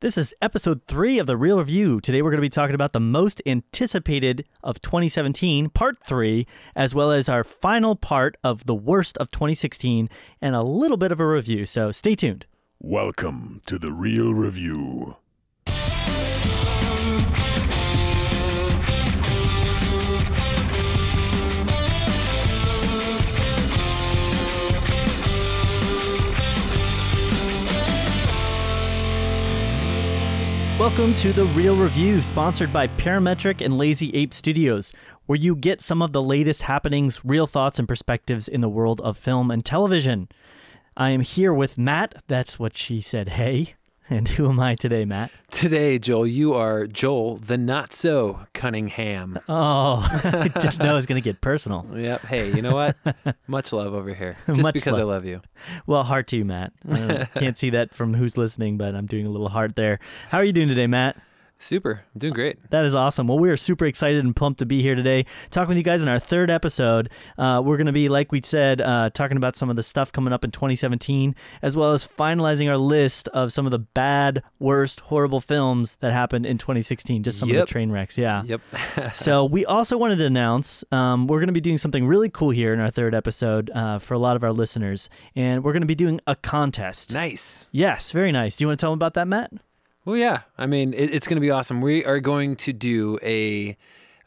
This is episode three of the Reel Review. Today we're going to be talking about the most anticipated of 2017, part three, as well as our final part of the worst of 2016, and a little bit of a review. So stay tuned. Welcome to the Reel Review. Welcome to the Reel Review, sponsored by Parametric and Lazy Ape Studios, where you get some of the latest happenings, real thoughts, and perspectives in the world of film and television. I am here with Matt. That's what she said. Hey. And who am I today, Matt? Today, Joel, you are Joel, the not so Cunningham. Oh, I didn't know it was going to get personal. Yep. Hey, you know what? Much love over here. Just Much because I love. love you. Well, heart to you, Matt. Uh, can't see that from who's listening, but I'm doing a little heart there. How are you doing today, Matt? Super. I'm doing great. That is awesome. Well, we are super excited and pumped to be here today, talking with you guys in our third episode. Uh, we're going to be, like we said, uh, talking about some of the stuff coming up in 2017, as well as finalizing our list of some of the bad, worst, horrible films that happened in 2016. Just some of the train wrecks. Yeah. Yep. so we also wanted to announce um, we're going to be doing something really cool here in our third episode uh, for a lot of our listeners, and we're going to be doing a contest. nice. Yes, very nice. Do you want to tell them about that, Matt? Well, yeah. I mean, it, it's going to be awesome. We are going to do a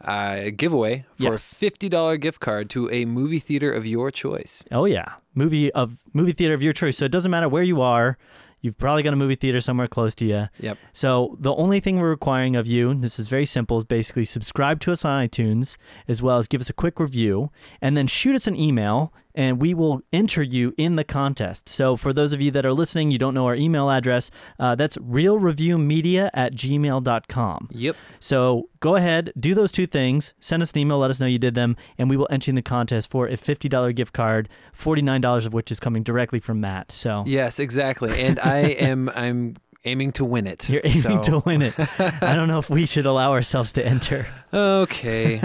uh, giveaway for Yes. a $50 gift card to a movie theater of your choice. Oh yeah, movie of movie theater of your choice. So it doesn't matter where you are. You've probably got a movie theater somewhere close to you. Yep. So the only thing we're requiring of you, and this is very simple, is basically subscribe to us on iTunes, as well as give us a quick review, and then shoot us an email, and we will enter you in the contest. So for those of you that are listening, you don't know our email address, uh, that's reelreviewmedia at gmail.com. Yep. So go ahead, do those two things. Send us an email, let us know you did them, and we will enter you in the contest for a $50 gift card, $49 of which is coming directly from Matt. So Yes, exactly. And I am I'm aiming to win it. you're aiming So- to win it. I don't know if we should allow ourselves to enter. Okay.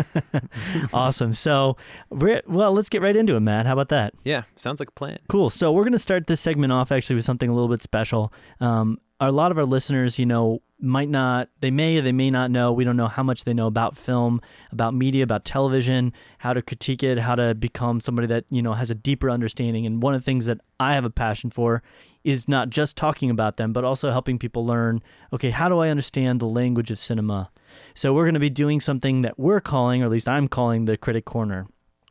awesome. So, we're, well, let's get right into it, Matt. How about that? yeah, sounds like a plan. Cool. So we're going to start this segment off actually with something a little bit special. Um, a lot of our listeners, you know, might not, they may or they may not know. We don't know how much they know about film, about media, about television, how to critique it, how to become somebody that, you know, has a deeper understanding. And one of the things that I have a passion for is not just talking about them, but also helping people learn, okay, how do I understand the language of cinema? So we're going to be doing something that we're calling, or at least I'm calling the Critic Corner.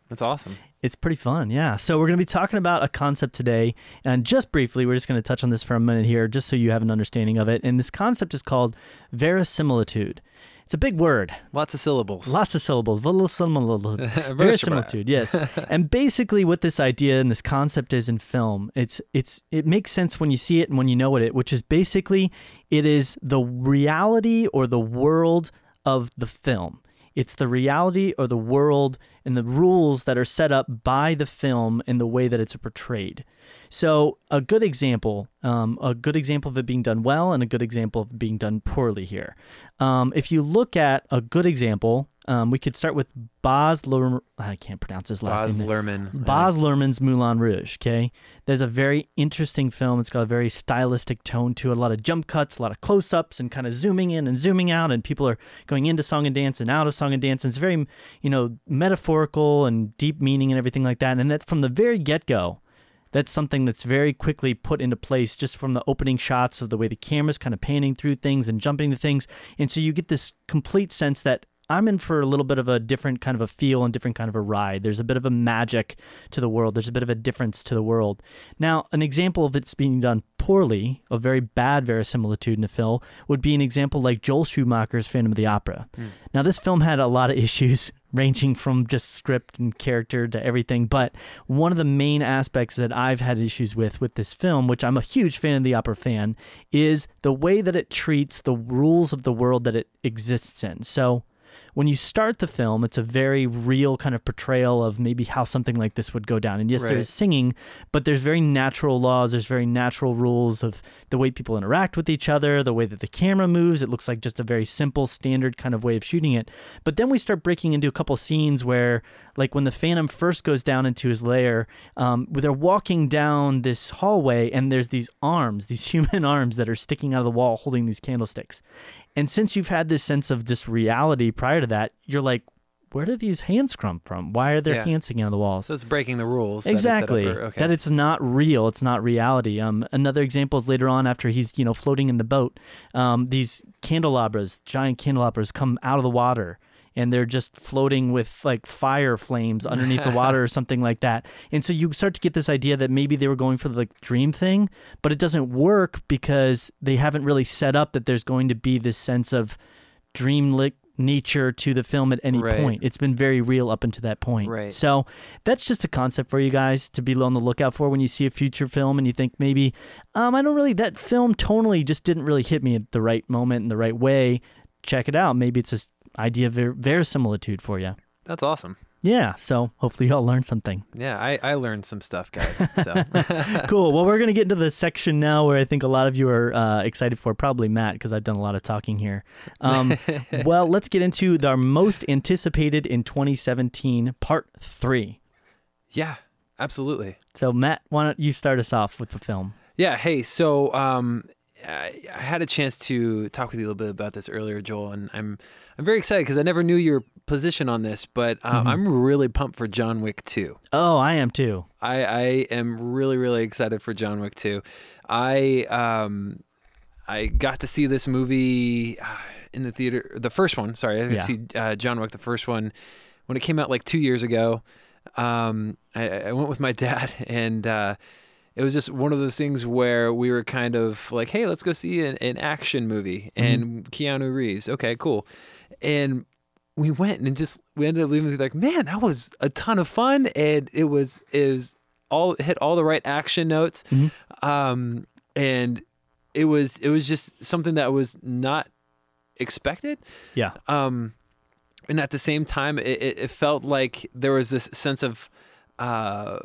That's awesome. It's pretty fun, yeah. So we're going to be talking about a concept today, and just briefly, we're just going to touch on this for a minute here, just so you have an understanding of it. And this concept is called verisimilitude. It's a big word, Lots of syllables. lots of syllables, verisimilitude. Verisimilitude. verisimilitude, yes. and basically, what this idea and this concept is in film, it's it's it makes sense when you see it and when you know it, which is basically it is the reality or the world of the film. It's the reality or the world and the rules that are set up by the film and the way that it's portrayed. So, a good example, um, a good example of it being done well, and a good example of being done poorly here. Um, if you look at a good example, um, we could start with Baz Luhrmann. I can't pronounce his last Baz name. Luhrmann. Baz Luhrmann's Moulin Rouge. Okay, there's a very interesting film. It's got a very stylistic tone to it. A lot of jump cuts, a lot of close-ups, and kind of zooming in and zooming out, and people are going into song and dance and out of song and dance. And it's very, you know, metaphorical and deep meaning and everything like that. And that's from the very get-go. That's something that's very quickly put into place just from the opening shots of the way the camera's kind of panning through things and jumping to things. And so you get this complete sense that I'm in for a little bit of a different kind of a feel and different kind of a ride. There's a bit of a magic to the world. There's a bit of a difference to the world. Now, an example of it's being done poorly, a very bad verisimilitude in a film, would be an example like Joel Schumacher's Phantom of the Opera. Hmm. Now, this film had a lot of issues ranging from just script and character to everything, but one of the main aspects that I've had issues with with this film, which I'm a huge fan of the opera fan, is the way that it treats the rules of the world that it exists in. So, when you start the film, it's a very real kind of portrayal of maybe how something like this would go down. And yes, Right. there's singing, but there's very natural laws. There's very natural rules of the way people interact with each other, the way that the camera moves. It looks like just a very simple, standard kind of way of shooting it. But then we start breaking into a couple scenes where, like when the Phantom first goes down into his lair, um, they're walking down this hallway and there's these arms, these human arms that are sticking out of the wall holding these candlesticks. And since you've had this sense of just reality prior to that, you're like, where do these hands come from? Why are there Yeah. hands sticking out of the walls? So it's breaking the rules. that it's Exactly. okay. That it's not real. It's not reality. Um, another example is later on after he's you know floating in the boat. Um, these candelabras, giant candelabras, come out of the water. And they're just floating with like fire flames underneath the water or something like that. And so you start to get this idea that maybe they were going for the like, dream thing, but it doesn't work because they haven't really set up that there's going to be this sense of dreamlike nature to the film at any Right. point. It's been very real up until that point. Right. So that's just a concept for you guys to be on the lookout for when you see a future film and you think maybe, um, I don't really that film tonally just didn't really hit me at the right moment in the right way. Check it out. Maybe it's this idea of ver- verisimilitude for you. That's awesome. Yeah. So hopefully y'all learned something. Yeah, I, I learned some stuff, guys. So cool. Well, we're going to get into the section now where I think a lot of you are uh, excited for, probably Matt, because I've done a lot of talking here. Um, well, let's get into our most anticipated in 2017, part three. yeah, absolutely. So, Matt, why don't you start us off with the film? Yeah. Hey, so um, I, I had a chance to talk with you a little bit about this earlier, Joel, and I'm I'm very excited because I never knew your position on this, but uh, Mm-hmm. I'm really pumped for John Wick 2. Oh, I am too. I, I am really really excited for John Wick 2. I um I got to see this movie uh, in the theater, the first one. Sorry, I got Yeah. to see uh, John Wick the first one when it came out like two years ago. Um, I, I went with my dad, and uh, it was just one of those things where we were kind of like, "Hey, let's go see an, an action movie," and Keanu Reeves. Okay, cool, and we went and just we ended up leaving like, man, that was a ton of fun, and it was it was all it hit all the right action notes, um, and it was it was just something that was not expected. Yeah. Um, and at the same time, it, it, it felt like there was this sense of uh,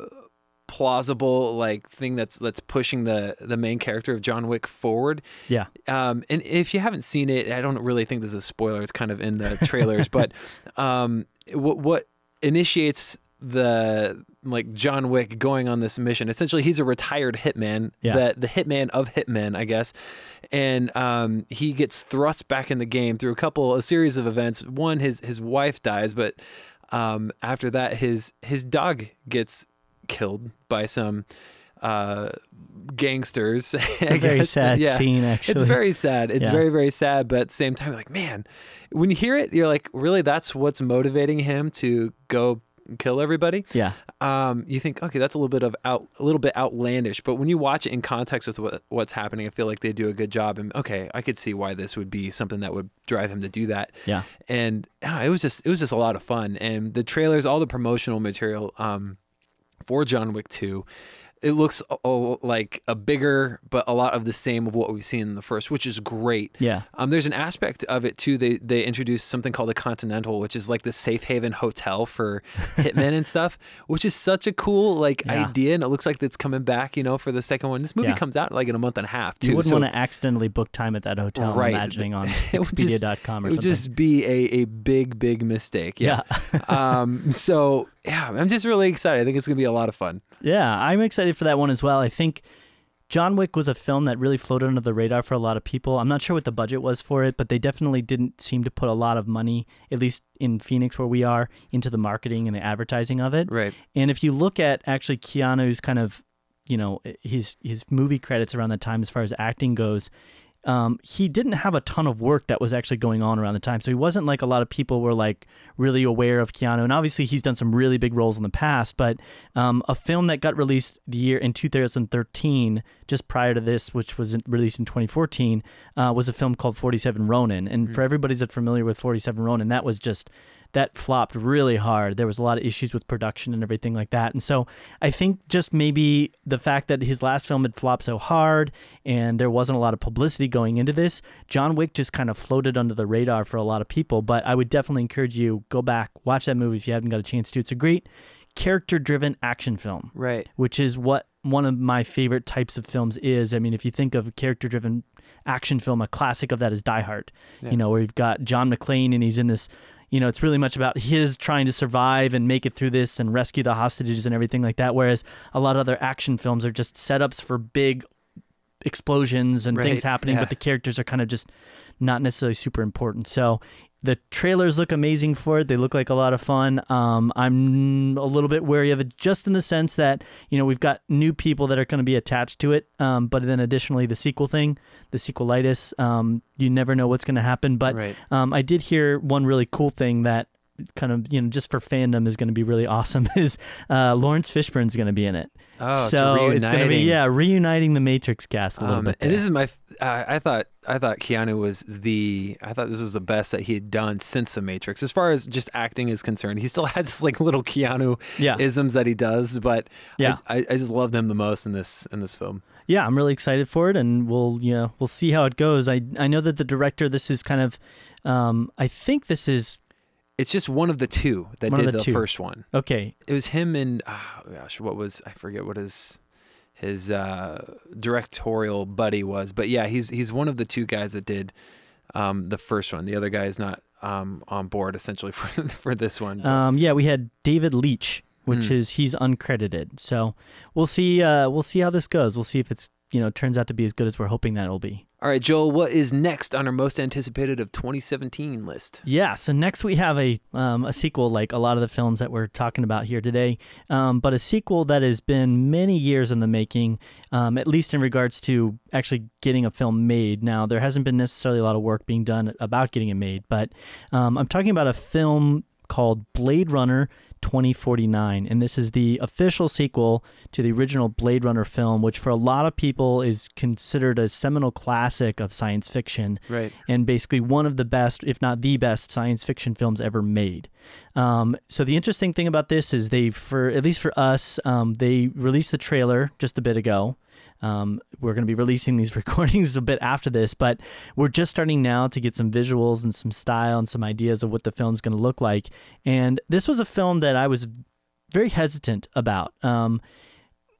plausible like thing that's that's pushing the the main character of John Wick forward. Yeah. Um, and if you haven't seen it, I don't really think this is a spoiler. It's kind of in the trailers, but um, what what initiates the like John Wick going on this mission? Essentially, he's a retired hitman, Yeah. the the hitman of hitmen, I guess, and um, he gets thrust back in the game through a couple a series of events. One, his his wife dies, but um, after that, his his dog gets killed by some uh, gangsters. It's a very sad scene, actually. It's very sad. It's Yeah. very, very sad. But at the same time, like, man, when you hear it, you're like, really, that's what's motivating him to go kill everybody. Yeah. Um, you think, okay, that's a little bit of out, a little bit outlandish. But when you watch it in context with what, what's happening, I feel like they do a good job. And okay, I could see why this would be something that would drive him to do that Yeah. and ah, it was just it was just a lot of fun and the trailers all the promotional material um for John Wick 2 it looks a- a- like a bigger but a lot of the same of what we've seen in the first which is great Yeah. um, there's an aspect of it too. They they introduced something called the Continental, which is like the safe haven hotel for hitmen and stuff, which is such a cool like Yeah. idea. And it looks like it's coming back, you know, for the second one. This movie Yeah. comes out like in a month and a half too. You wouldn't so- want to accidentally book time at that hotel, Right. imagining on It would just- Expedia.com or it would something. just be a, a big big mistake. Yeah. um. So yeah, I'm just really excited. I think it's gonna be a lot of fun. Yeah, I'm excited for that one as well. I think John Wick was a film that really floated under the radar for a lot of people. I'm not sure what the budget was for it, but they definitely didn't seem to put a lot of money, at least in Phoenix where we are, into the marketing and the advertising of it. Right. And if you look at actually Keanu's kind of, you know, his his movie credits around that time as far as acting goes, um, he didn't have a ton of work that was actually going on around the time. So he wasn't like a lot of people were like really aware of Keanu. And obviously he's done some really big roles in the past, but um, a film that got released the year in 2013, just prior to this, which was released in 2014, uh, was a film called 47 Ronin. And for everybody that's familiar with 47 Ronin, that was just that flopped really hard. There was a lot of issues with production and everything like that. And so I think just maybe the fact that his last film had flopped so hard and there wasn't a lot of publicity going into this, John Wick just kind of floated under the radar for a lot of people. But I would definitely encourage you go back, watch that movie if you haven't got a chance to. It's a great character driven action film Right. which is what one of my favorite types of films is. I mean, if you think of a character driven action film, a classic of that is Die Hard, Yeah. you know, where you've got John McClane and he's in this, you know, it's really much about his trying to survive and make it through this and rescue the hostages and everything like that. Whereas a lot of other action films are just setups for big explosions and things happening, yeah. but the characters are kind of just not necessarily super important. So the trailers look amazing for it. They look like a lot of fun. Um, I'm a little bit wary of it, just in the sense that you know we've got new people that are going to be attached to it. Um, but then additionally, the sequel thing, the sequelitis, um, you never know what's going to happen. But right. um, I did hear one really cool thing that kind of you know just for fandom is going to be really awesome is uh, Laurence Fishburne's going to be in it. Oh, so it's, it's going to be yeah reuniting the Matrix cast a little Um, bit. and this is my. Uh, I thought. I thought Keanu was the. I thought this was the best that he had done since The Matrix, as far as just acting is concerned. He still has like little Keanu yeah isms that he does, but Yeah. I, I, I just love them the most in this in this film. yeah, I'm really excited for it, and we'll you know we'll see how it goes. I I know that the director, this is kind of, um, I think this is It's just one of the two that One did the the, first one. okay. It was him and oh gosh, what was I forget what his his uh, directorial buddy was, but yeah, he's he's one of the two guys that did um, the first one. The other guy is not um, on board essentially for for this one. Um, yeah, we had David Leitch, which Mm. is he's uncredited. So we'll see. Uh, we'll see how this goes. We'll see if it's you know turns out to be as good as we're hoping that it'll be. All right, Joel, what is next on our most anticipated of 2017 list? Yeah. So next we have a um, a sequel, like a lot of the films that we're talking about here today, um, but a sequel that has been many years in the making, um, at least in regards to actually getting a film made. Now there hasn't been necessarily a lot of work being done about getting it made, but um, I'm talking about a film called Blade Runner 2049, and this is the official sequel to the original Blade Runner film, which for a lot of people is considered a seminal classic of science fiction Right. and basically one of the best, if not the best, science fiction films ever made. Um, so the interesting thing about this is they, for at least for us, um, they released the trailer just a bit ago. Um, we're going to be releasing these recordings a bit after this, but we're just starting now to get some visuals and some style and some ideas of what the film's going to look like. And this was a film that I was very hesitant about. Um,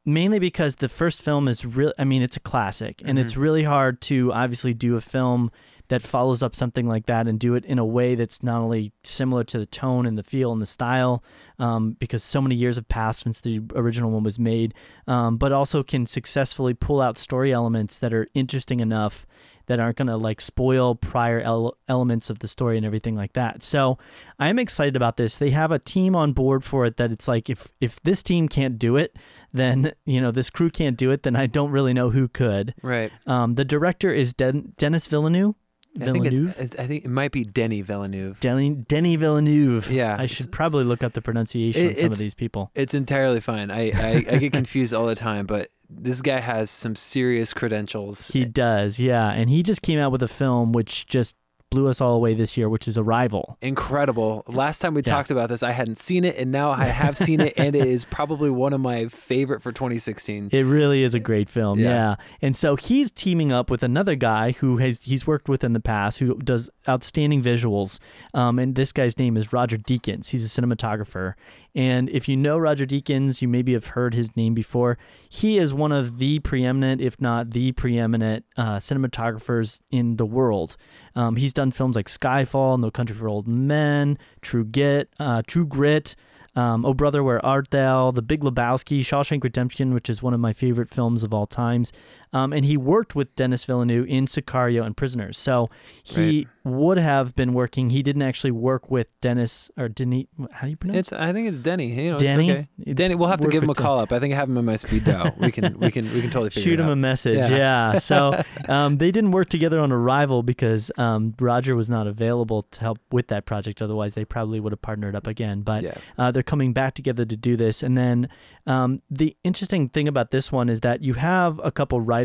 mainly because the first film is real I mean it's a classic and it's really hard to obviously do a film that follows up something like that and do it in a way that's not only similar to the tone and the feel and the style um, because so many years have passed since the original one was made um, but also can successfully pull out story elements that are interesting enough that aren't going to like spoil prior el- elements of the story and everything like that. So I'm excited about this. They have a team on board for it that it's like if if this team can't do it, then you know this crew can't do it. Then I don't really know who could. Right. Um, the director is Den- Dennis Villeneuve. I think, it, I think it might be Denny Villeneuve. Denny, Denny Villeneuve. Yeah, I should probably look up the pronunciation It- of some of these people. It's entirely fine. I, I, I get confused all the time, but this guy has some serious credentials. He does, yeah, and he just came out with a film which just blew us all away this year, which is Arrival. Incredible. Last time we Yeah. talked about this, I hadn't seen it, and now I have seen it, and it is probably one of my favorite for 2016. It really is a great film, yeah. Yeah. And so he's teaming up with another guy who has he's worked with in the past, who does outstanding visuals. Um, and this guy's name is Roger Deakins. He's a cinematographer. And if you know Roger Deakins, you maybe have heard his name before. He is one of the preeminent, if not the preeminent, uh, cinematographers in the world. Um, he's done films like Skyfall, No Country for Old Men, True Grit, uh, True Grit. Um, oh Brother, Where Art Thou? The Big Lebowski, Shawshank Redemption, which is one of my favorite films of all times. Um, and he worked with Dennis Villeneuve in Sicario and Prisoners. So he would have been working. He didn't actually work with Dennis or Denis. How do you pronounce It's. I think it's Denny. You know, Denny? It's okay. Denny. We'll have to give him a call up. I think I have him in my speed dial. We can. We can. We can totally figure shoot it him out. a message. Yeah. Yeah. So um, they didn't work together on Arrival because um, Roger was not available to help with that project. Otherwise, they probably would have partnered up again. But yeah. uh, they're coming back together to do this. And then um, the interesting thing about this one is that you have a couple writers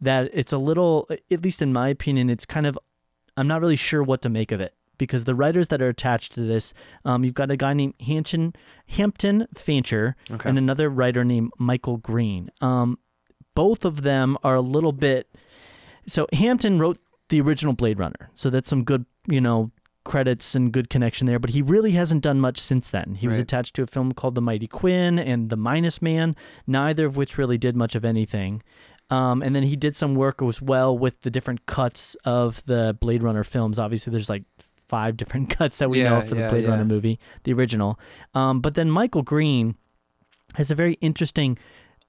that it's a little, at least in my opinion, it's kind of, I'm not really sure what to make of it because the writers that are attached to this, um, you've got a guy named Hampton Hampton Fancher Okay. and another writer named Michael Green. Um, both of them are a little bit. So Hampton wrote the original Blade Runner, so that's some good, you know, credits and good connection there. But he really hasn't done much since then. He was attached to a film called The Mighty Quinn and The Minus Man, neither of which really did much of anything. Um, and then he did some work as well with the different cuts of the Blade Runner films. Obviously, there's like five different cuts that we know Yeah, of for the Blade yeah. Runner movie, the original. Um, but then Michael Green has a very interesting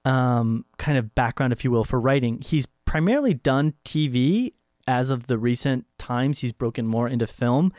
um, kind of background, if you will, for writing. He's primarily done TV as of the recent times. He's broken more into film.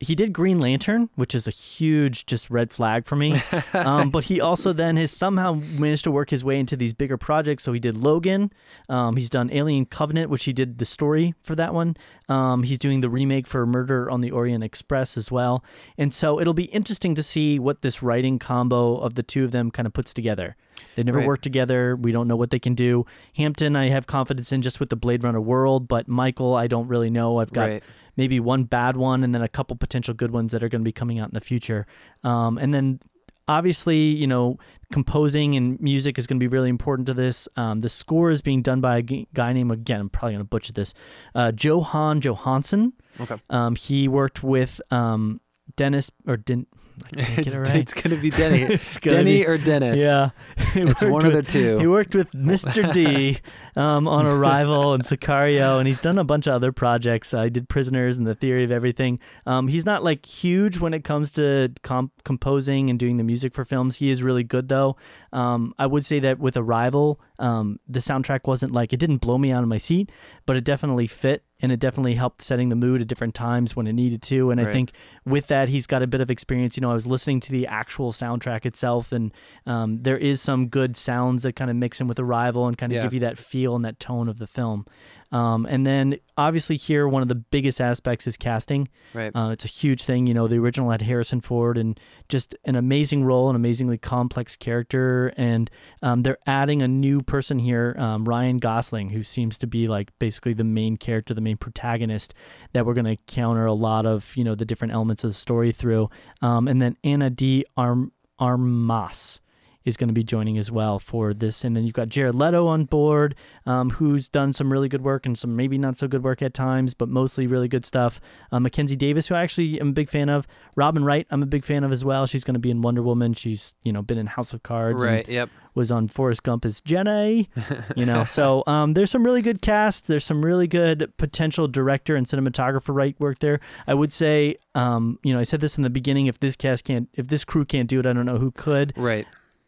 He did Green Lantern, which is a huge just red flag for me. um, but he also then has somehow managed to work his way into these bigger projects. So he did Logan. Um, he's done Alien Covenant, which he did the story for that one. Um, he's doing the remake for Murder on the Orient Express as well. And so it'll be interesting to see what this writing combo of the two of them kind of puts together. They never Right. worked together. We don't know what they can do. Hampton, I have confidence in just with the Blade Runner world, but Michael, I don't really know. I've got Right. maybe one bad one and then a couple potential good ones that are going to be coming out in the future. Um, and then obviously, you know, composing and music is going to be really important to this. Um, the score is being done by a guy named, again, I'm probably going to butcher this, uh, Jóhann Jóhannsson. Okay. Um, he worked with um, Dennis, or Den- I can't get It's, it right. it's gonna be Denny. It's gonna Denny be- or Dennis. yeah. It's one of the two. he worked with Mr. D um, on Arrival and Sicario, and he's done a bunch of other projects. Uh, he did Prisoners and The Theory of Everything. Um, he's not like huge when it comes to comp- composing and doing the music for films. He is really good though. Um, I would say that with Arrival, um, the soundtrack wasn't like it didn't blow me out of my seat, but it definitely fit and it definitely helped setting the mood at different times when it needed to. And I think with that, he's got a bit of experience. You know, I was listening to the actual soundtrack itself, and um, there is some good sounds that kind of mix in with Arrival and kind of Yeah. give you that feel and that tone of the film. Um, and then obviously here, one of the biggest aspects is casting. Right. Uh, it's a huge thing. You know, the original had Harrison Ford and just an amazing role, an amazingly complex character. And um, they're adding a new person here, um, Ryan Gosling, who seems to be like basically the main character, the main protagonist that we're going to counter a lot of, you know, the different elements of the story through. Um, and then Ana de Arm- Armas is going to be joining as well for this. And then you've got Jared Leto on board, um, who's done some really good work and some maybe not so good work at times, but mostly really good stuff. Uh, Mackenzie Davis, who I actually am a big fan of. Robin Wright, I'm a big fan of as well. She's going to be in Wonder Woman. She's you know been in House of Cards. and Right. Yep. was on Forrest Gump as Jenny, you know. so um, there's some really good cast. There's some really good potential director and cinematographer right work there. I would say, um, you know, I said this in the beginning. If this cast can't, if this crew can't do it, I don't know who could. Right.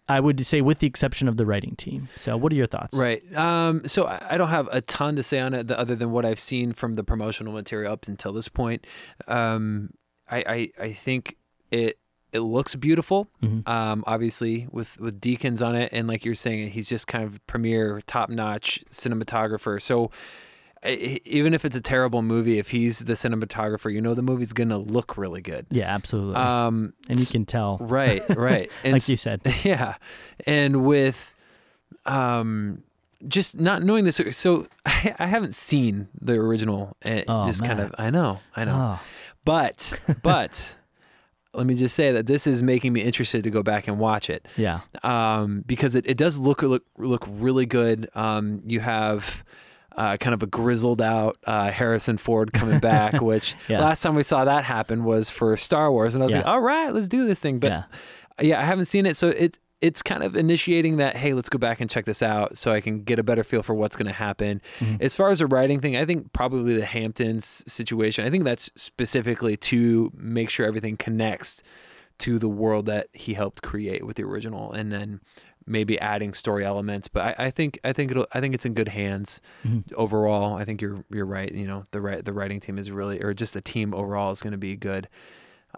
I would say, with the exception of the writing team. So, what are your thoughts? Right. Um, so I don't have a ton to say on it other than what I've seen from the promotional material up until this point. Um, I, I, I think it it looks beautiful. Mhm. Um, obviously with with Deakins on it, and like you're saying, he's just kind of premier, top notch cinematographer. So even if it's a terrible movie, if he's the cinematographer, you know the movie's gonna look really good. Yeah, absolutely. Um, and you can tell, right, right, and like you said. yeah and with um just not knowing this so i, I haven't seen the original and Oh, just kind of i know i know Oh, but but let me just say that this is making me interested to go back and watch it yeah. um because it, it does look look look really good um you have uh, kind of a grizzled out uh, Harrison Ford coming back, which Yeah. last time we saw that happen was for Star Wars, and I was Yeah. like, "All right, let's do this thing." But Yeah. yeah, I haven't seen it, so it it's kind of initiating that. Hey, let's go back and check this out, so I can get a better feel for what's going to happen. Mhm. As far as the writing thing, I think probably the Hamptons situation. I think that's specifically to make sure everything connects to the world that he helped create with the original, and then maybe adding story elements. But I, I think I think it'll I think it's in good hands Mhm. overall. I think you're you're right. You know the right the writing team is really or just the team overall is going to be good.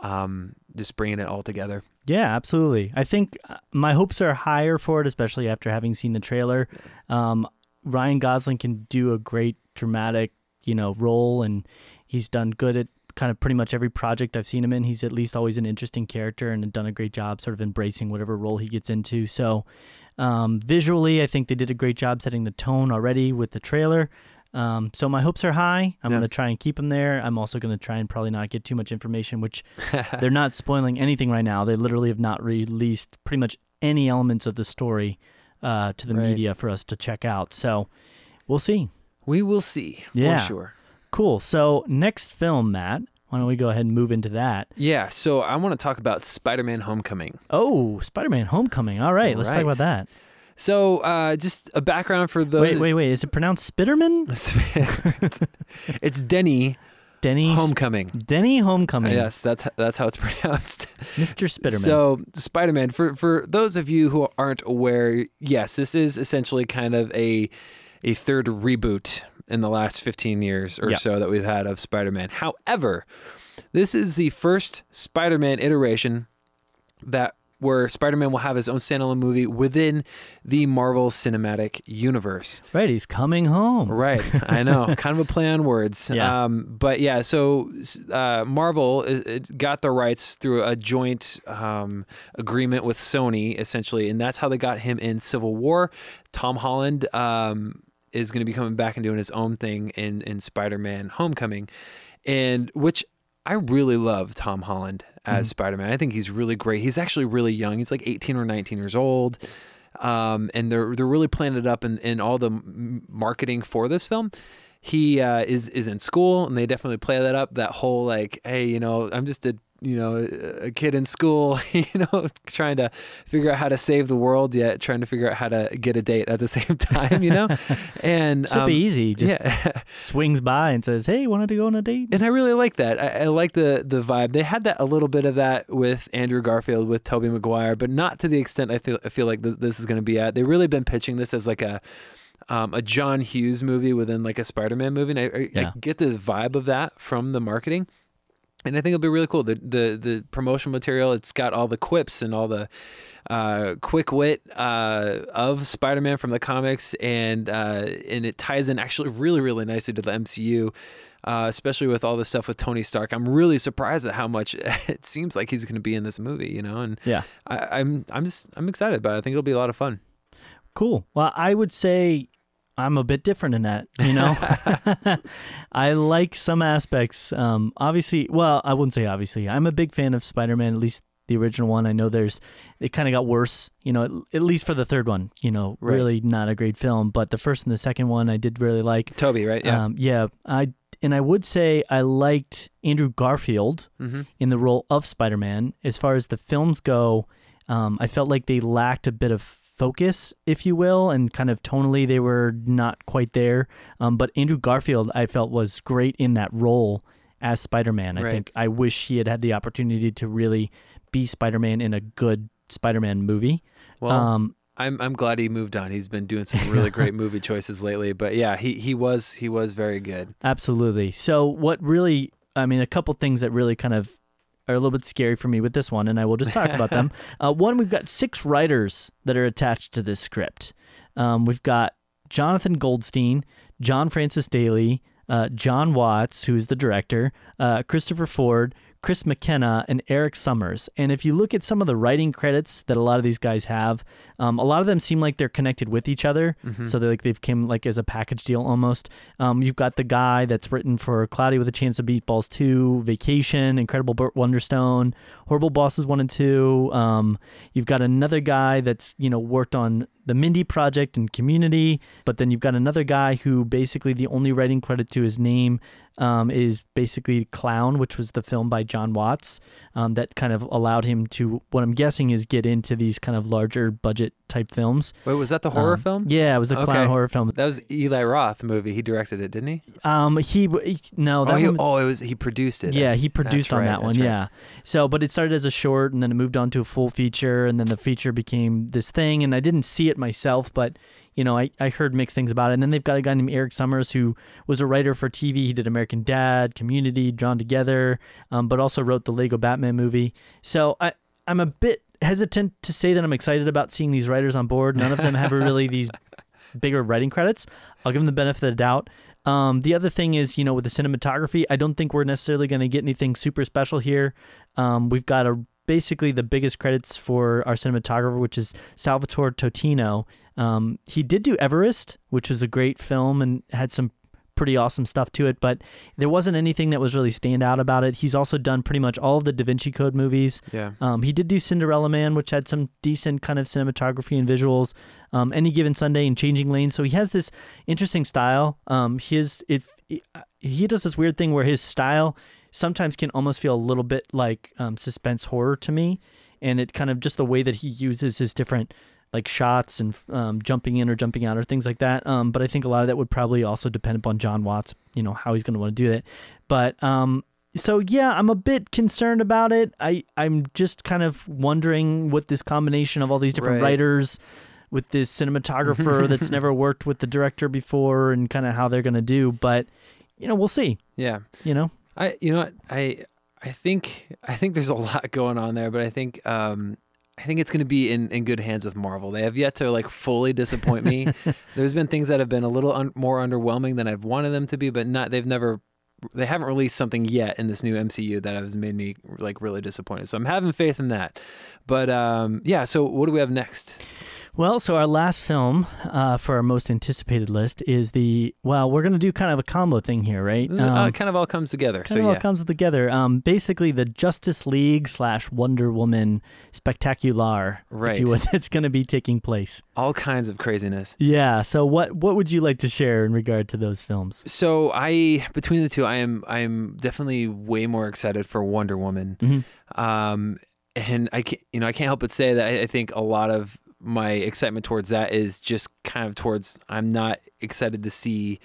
Um, just bringing it all together. Yeah, absolutely. I think uh, my hopes are higher for it, especially after having seen the trailer. Um, Ryan Gosling can do a great dramatic, you know, role, and he's done good at kind of pretty much every project I've seen him in. He's at least always an interesting character and done a great job sort of embracing whatever role he gets into. So, um, visually, I think they did a great job setting the tone already with the trailer. Um, so my hopes are high. I'm Yeah. going to try and keep them there. I'm also going to try and probably not get too much information, which they're not spoiling anything right now. They literally have not released pretty much any elements of the story uh, to the Right. media for us to check out. So we'll see. we will see Yeah. for sure. Cool. So next film, Matt. Why don't we go ahead and move into that? Yeah, so I want to talk about Spider-Man: Homecoming. Oh, Spider-Man: Homecoming. All right, let's talk about that. So, uh, just a background for those. Wait, wait, wait. Is it pronounced Spiderman? it's, it's Denny Denny Homecoming. Denny Homecoming. Yes, that's that's how it's pronounced. Mr. Spiderman. So, Spider-Man. For for those of you who aren't aware, yes, this is essentially kind of a a third reboot in the last 15 years or Yeah. so that we've had of Spider-Man. However, this is the first Spider-Man iteration that where Spider-Man will have his own standalone movie within the Marvel Cinematic Universe. right, he's coming home. Right, I know, kind of a play on words. Yeah. Um, but yeah, so uh, Marvel got the rights through a joint um, agreement with Sony, essentially, and that's how they got him in Civil War. Tom Holland um, is going to be coming back and doing his own thing in in Spider-Man: Homecoming, and which I really love Tom Holland as Spider-Man. I think he's really great. He's actually really young. He's like 18 or 19 years old um, and they're they're really playing it up in, in all the marketing for this film. He uh, is is in school, and they definitely play that up. That whole like, hey, you know, I'm just a you know a kid in school, you know, trying to figure out how to save the world, yet trying to figure out how to get a date at the same time, you know. And Should um, be easy. Just yeah. swings by and says, "Hey, wanted to go on a date?" and I really like that. I, I like the the vibe. They had that a little bit of that with Andrew Garfield with Tobey Maguire, but not to the extent I feel I feel like th- this is going to be at. They really been pitching this as like a um, a John Hughes movie within like a Spider-Man movie. And I, I, Yeah. I get the vibe of that from the marketing. And I think it'll be really cool. The the the promotional material, it's got all the quips and all the uh, quick wit uh, of Spider-Man from the comics, and uh, and it ties in actually really really nicely to the MCU, uh, especially with all the stuff with Tony Stark. I'm really surprised at how much it seems like he's going to be in this movie. You know, and Yeah. I, I'm I'm just I'm excited about it. I think it'll be a lot of fun. Cool. Well, I would say I'm a bit different in that, you know. I like some aspects. Um, obviously, well, I wouldn't say obviously. I'm a big fan of Spider-Man, at least the original one. I know there's it kind of got worse, you know, at, at least for the third one. You know, Right. really not a great film, but the first and the second one I did really like. Tobey, right? Yeah. Um, yeah. I and I would say I liked Andrew Garfield mm-hmm. in the role of Spider-Man. As far as the films go, um, I felt like they lacked a bit of focus, if you will, and kind of tonally they were not quite there. Um, but Andrew Garfield, I felt was great in that role as Spider-Man. I think I wish he had had the opportunity to really be Spider-Man in a good Spider-Man movie. Well, um, I'm I'm glad he moved on. He's been doing some really great movie choices lately. But yeah, he he was he was very good. Absolutely. So, what really, I mean, a couple things that really kind of are a little bit scary for me with this one, and I will just talk about them. Uh, one, we've got six writers that are attached to this script. Um, we've got Jonathan Goldstein, John Francis Daly, uh, John Watts, who's the director, uh, Christopher Ford, Chris McKenna, and Erik Sommers. And if you look at some of the writing credits that a lot of these guys have, um, a lot of them seem like they're connected with each other. So they like they've came like as a package deal almost. Um, you've got the guy that's written for Cloudy with a Chance of Meatballs 2, Vacation, Incredible Burt Wonderstone, Horrible Bosses 1 and 2. Um, you've got another guy that's, you know, worked on the Mindy Project and Community, but then you've got another guy who basically the only writing credit to his name um, is basically Clown, which was the film by John Watts um, that kind of allowed him to, what I'm guessing is get into these kind of larger budget type films. Wait, was that the horror Um, film? Yeah, it was a clown horror film. That was Eli Roth movie. He directed it, didn't he? Um, he, he no, that oh, he, one, oh, it was he produced it. yeah, he produced That's on right, that one. right. Yeah. So, but it started as a short, and then it moved on to a full feature, and then the feature became this thing. And I didn't see it myself, but you know, I, I heard mixed things about it. And then they've got a guy named Erik Sommers who was a writer for TV. He did American Dad, Community, Drawn Together, um, but also wrote the Lego Batman movie. So I I'm a bit hesitant to say that I'm excited about seeing these writers on board. None of them have really these bigger writing credits. I'll give them the benefit of the doubt. Um, the other thing is, you know, with the cinematography, I don't think we're necessarily going to get anything super special here. Um, we've got a basically the biggest credits for our cinematographer, which is Salvatore Totino. Um, he did do Everest, which was a great film and had some pretty awesome stuff to it, but there wasn't anything that was really stand out about it. He's also done pretty much all of the Da Vinci Code movies. Yeah. Um, he did do Cinderella Man, which had some decent kind of cinematography and visuals. Um, Any Given Sunday and Changing Lanes. So he has this interesting style. Um, his if he does this weird thing where his style sometimes can almost feel a little bit like um, suspense horror to me, and it kind of just the way that he uses his different like shots and um, jumping in or jumping out or things like that. Um, but I think a lot of that would probably also depend upon John Watts, you know, how he's going to want to do that. But um, so yeah, I'm a bit concerned about it. I I'm just kind of wondering what this combination of all these different Right. writers with this cinematographer that's never worked with the director before and kind of how they're going to do. But you know, we'll see. Yeah. You know, I you know what I I think I think there's a lot going on there, but I think um I think it's going to be in, in good hands with Marvel. They have yet to like fully disappoint me. There's been things that have been a little un- more underwhelming than I've wanted them to be, but not they've never they haven't released something yet in this new MCU that has made me like really disappointed. So I'm having faith in that. But um yeah, so what do we have next? Well, so our last film uh, for our most anticipated list is the well, we're gonna do kind of a combo thing here, right? Uh, Um, it kind of all comes together. kind so of all comes together. Um, basically, the Justice League slash Wonder Woman spectacular, if Right. you would, that's gonna be taking place. all kinds of craziness. Yeah. So what what would you like to share in regard to those films? So I between the two, I am I am definitely way more excited for Wonder Woman. Mhm. Um, and I can you know I can't help but say that I, I think a lot of my excitement towards that is just kind of towards I'm not excited to see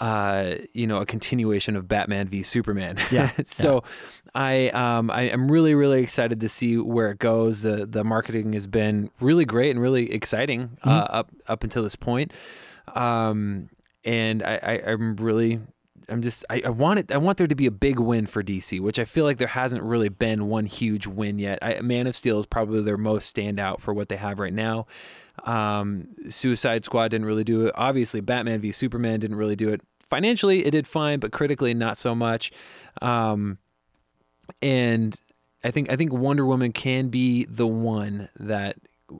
uh you know a continuation of Batman v Superman. Yeah, so I um I am really really excited to see where it goes. The the marketing has been really great and really exciting uh, up up until this point. Um and I, I I'm really I'm just I, I want it I want there to be a big win for DC, which I feel like there hasn't really been one huge win yet. I, Man of Steel is probably their most standout for what they have right now. Um, Suicide Squad didn't really do it. Obviously, Batman v Superman didn't really do it. Financially, it did fine, but critically, not so much. Um, and I think I think Wonder Woman can be the one that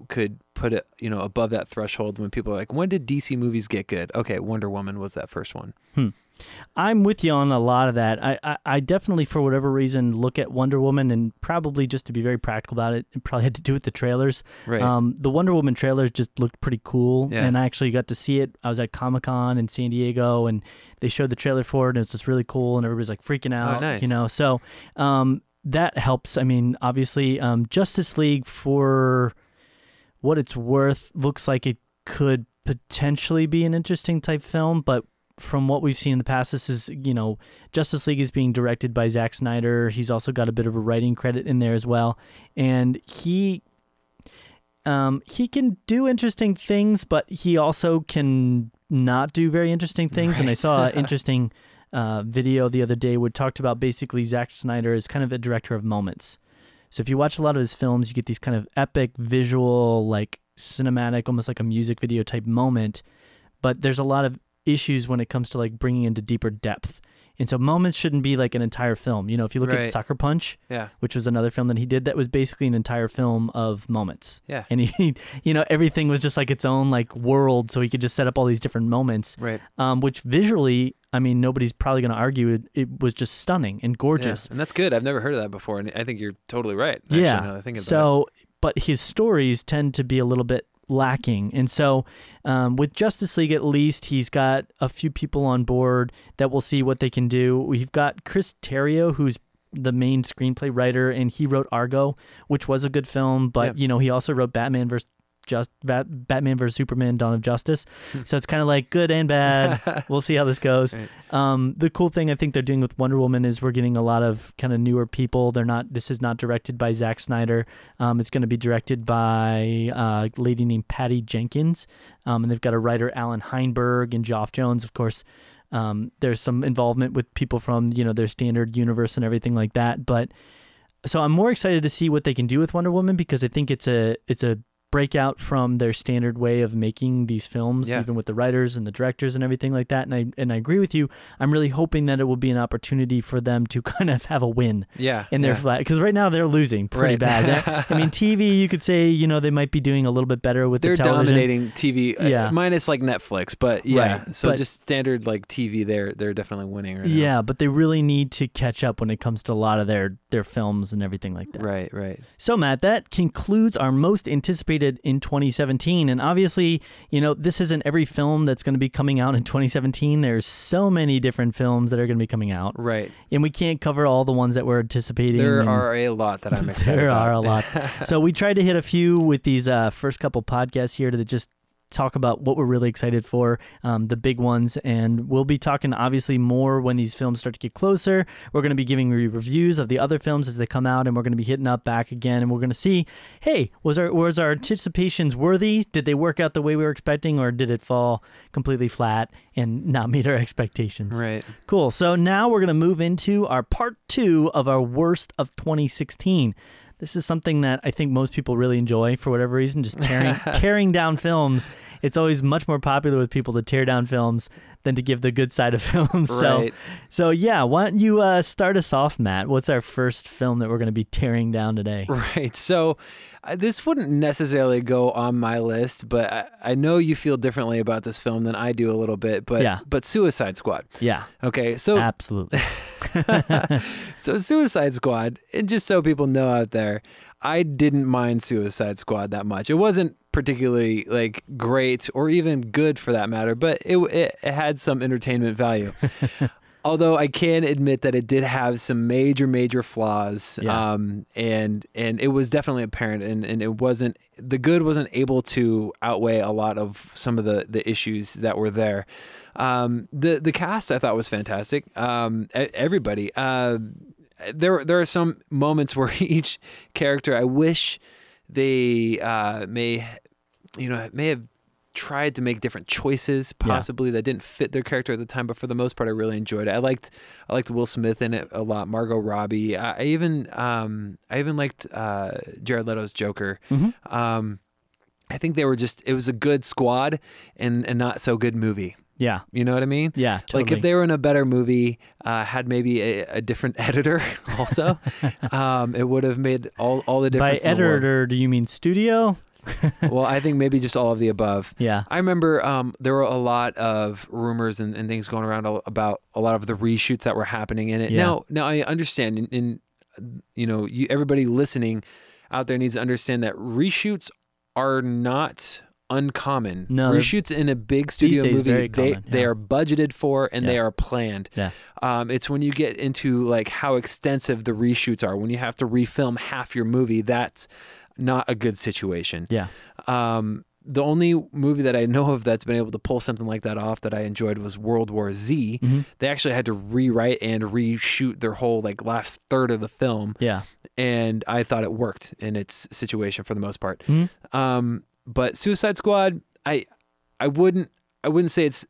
could put it, you know, above that threshold when people are like, when did DC movies get good? Okay, Wonder Woman was that first one. I'm with you on a lot of that. I, I, I definitely, for whatever reason, look at Wonder Woman and probably just to be very practical about it, it probably had to do with the trailers. Right. Um, the Wonder Woman trailers just looked pretty cool, Yeah. and I actually got to see it. I was at Comic Con in San Diego, and they showed the trailer for it, and it was just really cool, and everybody's like freaking out. Oh, nice. You know, so um, that helps. I mean, obviously, um, Justice League for what it's worth looks like it could potentially be an interesting type film, but from what we've seen in the past, this is you know Justice League is being directed by Zack Snyder. He's also got a bit of a writing credit in there as well, and he um, he can do interesting things, but he also can not do very interesting things. And I saw an interesting uh, video the other day which talked about basically Zack Snyder is kind of a director of moments. So if you watch a lot of his films, you get these kind of epic visual, like cinematic, almost like a music video type moment. But there's a lot of issues when it comes to like bringing into deeper depth. And so moments shouldn't be like an entire film. You know, if you look Right. at Sucker Punch, yeah. which was another film that he did that was basically an entire film of moments. Yeah. And he, you know, everything was just like its own like world, so he could just set up all these different moments, Right. um, which visually, I mean, nobody's probably going to argue it, it was just stunning and gorgeous. Yeah. And that's good. I've never heard of that before, and I think you're totally right. Actually, Yeah. now that I think about it. So, but his stories tend to be a little bit lacking. And so, um, with Justice League, at least, he's got a few people on board that will see what they can do. We've got Chris Terrio, who's the main screenplay writer, and he wrote Argo, which was a good film. But you know, he also wrote Batman versus just Bat- Batman versus Superman: Dawn of Justice. so it's kind of like good and bad. we'll see how this goes. Right. Um, the cool thing I think they're doing with Wonder Woman is we're getting a lot of kind of newer people. They're not. This is not directed by Zack Snyder. Um, it's going to be directed by uh, a lady named Patty Jenkins, um, and they've got a writer Allan Heinberg and Geoff Johns, of course. Um, there's some involvement with people from you know their standard universe and everything like that. But so I'm more excited to see what they can do with Wonder Woman because I think it's a it's a break out from their standard way of making these films, Yeah. even with the writers and the directors and everything like that. And I and I agree with you. I'm really hoping that it will be an opportunity for them to kind of have a win Yeah. in their yeah. flat because right now they're losing pretty Right. bad. I mean, TV, you could say you know they might be doing a little bit better with They're the television. dominating TV, uh, Yeah. minus like Netflix, but yeah. Right, So but- just standard like TV, they're they're definitely winning right now. Yeah, but they really need to catch up when it comes to a lot of their their films and everything like that. Right, right. So, Matt, that concludes our most anticipated in 2017. And obviously, you know, this isn't every film that's going to be coming out in 2017. There's so many different films that are going to be coming out, Right. and we can't cover all the ones that we're anticipating. There are a lot that I'm excited there about. are a lot. so we tried to hit a few with these uh, first couple podcasts here to just talk about what we're really excited for, um, the big ones, and we'll be talking obviously more when these films start to get closer. We're going to be giving re- reviews of the other films as they come out, and we're going to be hitting up back again, and we're going to see, hey, was our was our anticipations worthy? Did they work out the way we were expecting, or did it fall completely flat and not meet our expectations? Right. Cool. So now we're going to move into our part two of our worst of 2016. This is something that I think most people really enjoy for whatever reason, just tearing tearing down films. It's always much more popular with people to tear down films than to give the good side of films. So, so yeah, why don't you uh, start us off, Matt? What's our first film that we're going to be tearing down today? Right. So uh, this wouldn't necessarily go on my list, but I, I know you feel differently about this film than I do a little bit. But Yeah. but Suicide Squad. Yeah, Okay. So absolutely. so Suicide Squad, and just so people know out there, I didn't mind Suicide Squad that much. It wasn't particularly like great or even good for that matter, but it it, it had some entertainment value. Although I can admit that it did have some major, major flaws, Yeah. um, and and it was definitely apparent, and, and it wasn't the good wasn't able to outweigh a lot of some of the the issues that were there. Um, the the cast I thought was fantastic. Um, everybody. Uh, there there are some moments where each character I wish they uh, may you know may have tried to make different choices possibly that didn't fit their character at the time but for the most part I really enjoyed it. I liked I liked Will Smith in it a lot, Margot Robbie. I, I even um I even liked uh Jared Leto's Joker. Mhm. Um I think they were just it was a good squad and and not so good movie. Yeah, You know what I mean? yeah. Totally. Like if they were in a better movie, uh, had maybe a, a different editor also, um, it would have made all, all the by difference. the editor, do you mean studio? Well, I think maybe just all of the above. Yeah. I remember um, there were a lot of rumors and, and things going around about a lot of the reshoots that were happening in it. Yeah. Now, now I understand, and, and you know, you, everybody listening out there needs to understand that reshoots are not uncommon. No, reshoots in a big studio days, movie they common, they are budgeted for and they are planned. Yeah. Um, it's when you get into like how extensive the reshoots are. When you have to refilm half your movie, that's not a good situation. Yeah. Um, the only movie that I know of that's been able to pull something like that off that I enjoyed was World War Z. Mhm. They actually had to rewrite and reshoot their whole like last third of the film, Yeah. and I thought it worked in its situation for the most part. Mhm. Um, but Suicide Squad, I I wouldn't I wouldn't say it's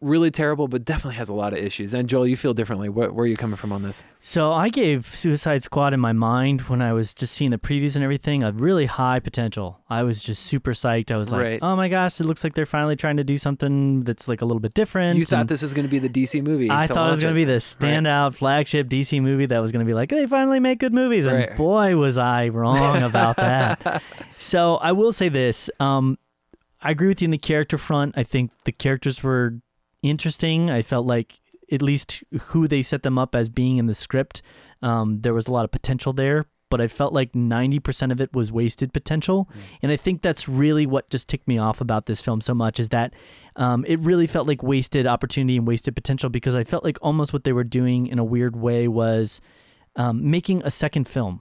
really terrible, but definitely has a lot of issues. And Joel, you feel differently. Where, where are you coming from on this? So I gave Suicide Squad in my mind when I was just seeing the previews and everything a really high potential. I was just super psyched. I was like, Right. "Oh my gosh, it looks like they're finally trying to do something that's like a little bit different." You thought and this was going to be the DC movie. I thought it was going to be the standout flagship DC movie that was going to be like, "They finally make good movies." And Right. boy, was I wrong about that. So I will say this: um, I agree with you in the character front. I think the characters were interesting. I felt like at least who they set them up as being in the script, um, there was a lot of potential there. But I felt like 90% of it was wasted potential. And I think that's really what just ticked me off about this film so much is that um, it really felt like wasted opportunity and wasted potential because I felt like almost what they were doing in a weird way was um, making a second film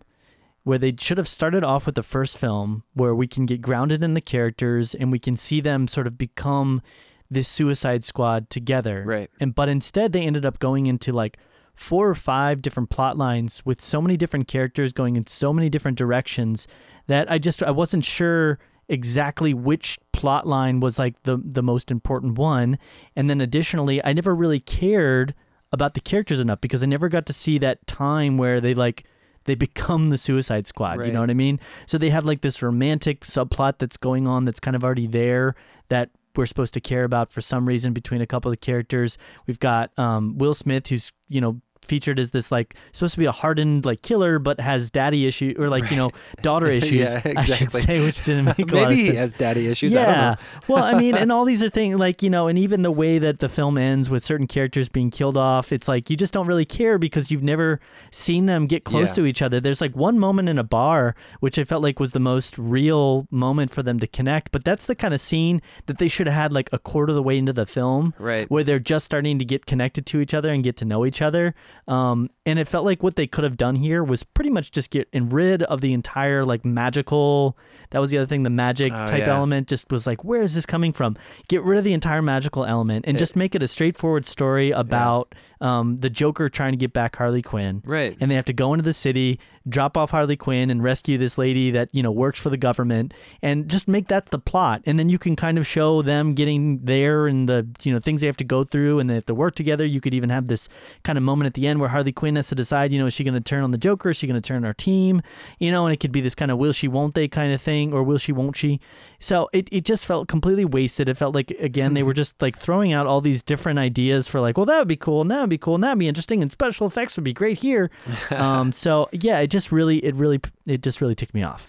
where they should have started off with the first film where we can get grounded in the characters and we can see them sort of become this suicide squad together Right. and but instead they ended up going into like four or five different plot lines with so many different characters going in so many different directions that I just I wasn't sure exactly which plot line was like the the most important one and then additionally I never really cared about the characters enough because I never got to see that time where they like they become the Suicide Squad. You know what I mean? So they have like this romantic subplot that's going on that's kind of already there that we're supposed to care about for some reason between a couple of the characters. We've got um, Will Smith, who's you know featured as this like supposed to be a hardened like killer but has daddy issue or like you know daughter issues Yeah, I should exactly. say which didn't make a lot of sense. Maybe he has daddy issues. I don't yeah. know. well, I mean, and all these are things like, you know, and even the way that the film ends with certain characters being killed off, it's like you just don't really care because you've never seen them get close Yeah. to each other. There's like one moment in a bar, which I felt like was the most real moment for them to connect, but that's the kind of scene that they should have had like a quarter of the way into the film Right. where they're just starting to get connected to each other and get to know each other. Um, and it felt like what they could have done here was pretty much just get rid of the entire like magical. That was the other thing. The magic Oh, type yeah. element just was like, where is this coming from? Get rid of the entire magical element and It- just make it a straightforward story about um, the Joker trying to get back Harley Quinn Right. and they have to go into the city, drop off Harley Quinn, and rescue this lady that you know works for the government, and just make that the plot. And then you can kind of show them getting there and the you know things they have to go through, and they have to work together. You could even have this kind of moment at the end where Harley Quinn has to decide, you know, is she going to turn on the Joker? Is she going to turn on our team? You know, and it could be this kind of will she, won't they kind of thing, or will she, won't she? So it, it just felt completely wasted. It felt like again they were just like throwing out all these different ideas for like, well that would be cool, and that would be cool, and that would be interesting, and special effects would be great here. um, so yeah, it just really, it really, it just really ticked me off.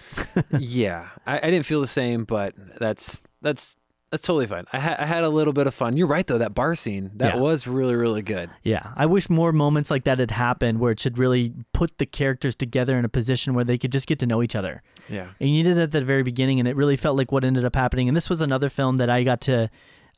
yeah, I, I didn't feel the same, but that's that's that's totally fine. I, ha- I had a little bit of fun. You're right though. That bar scene that Yeah. was really really good. Yeah, I wish more moments like that had happened where it should really put the characters together in a position where they could just get to know each other. Yeah. And you did it at the very beginning, and it really felt like what ended up happening. And this was another film that I got to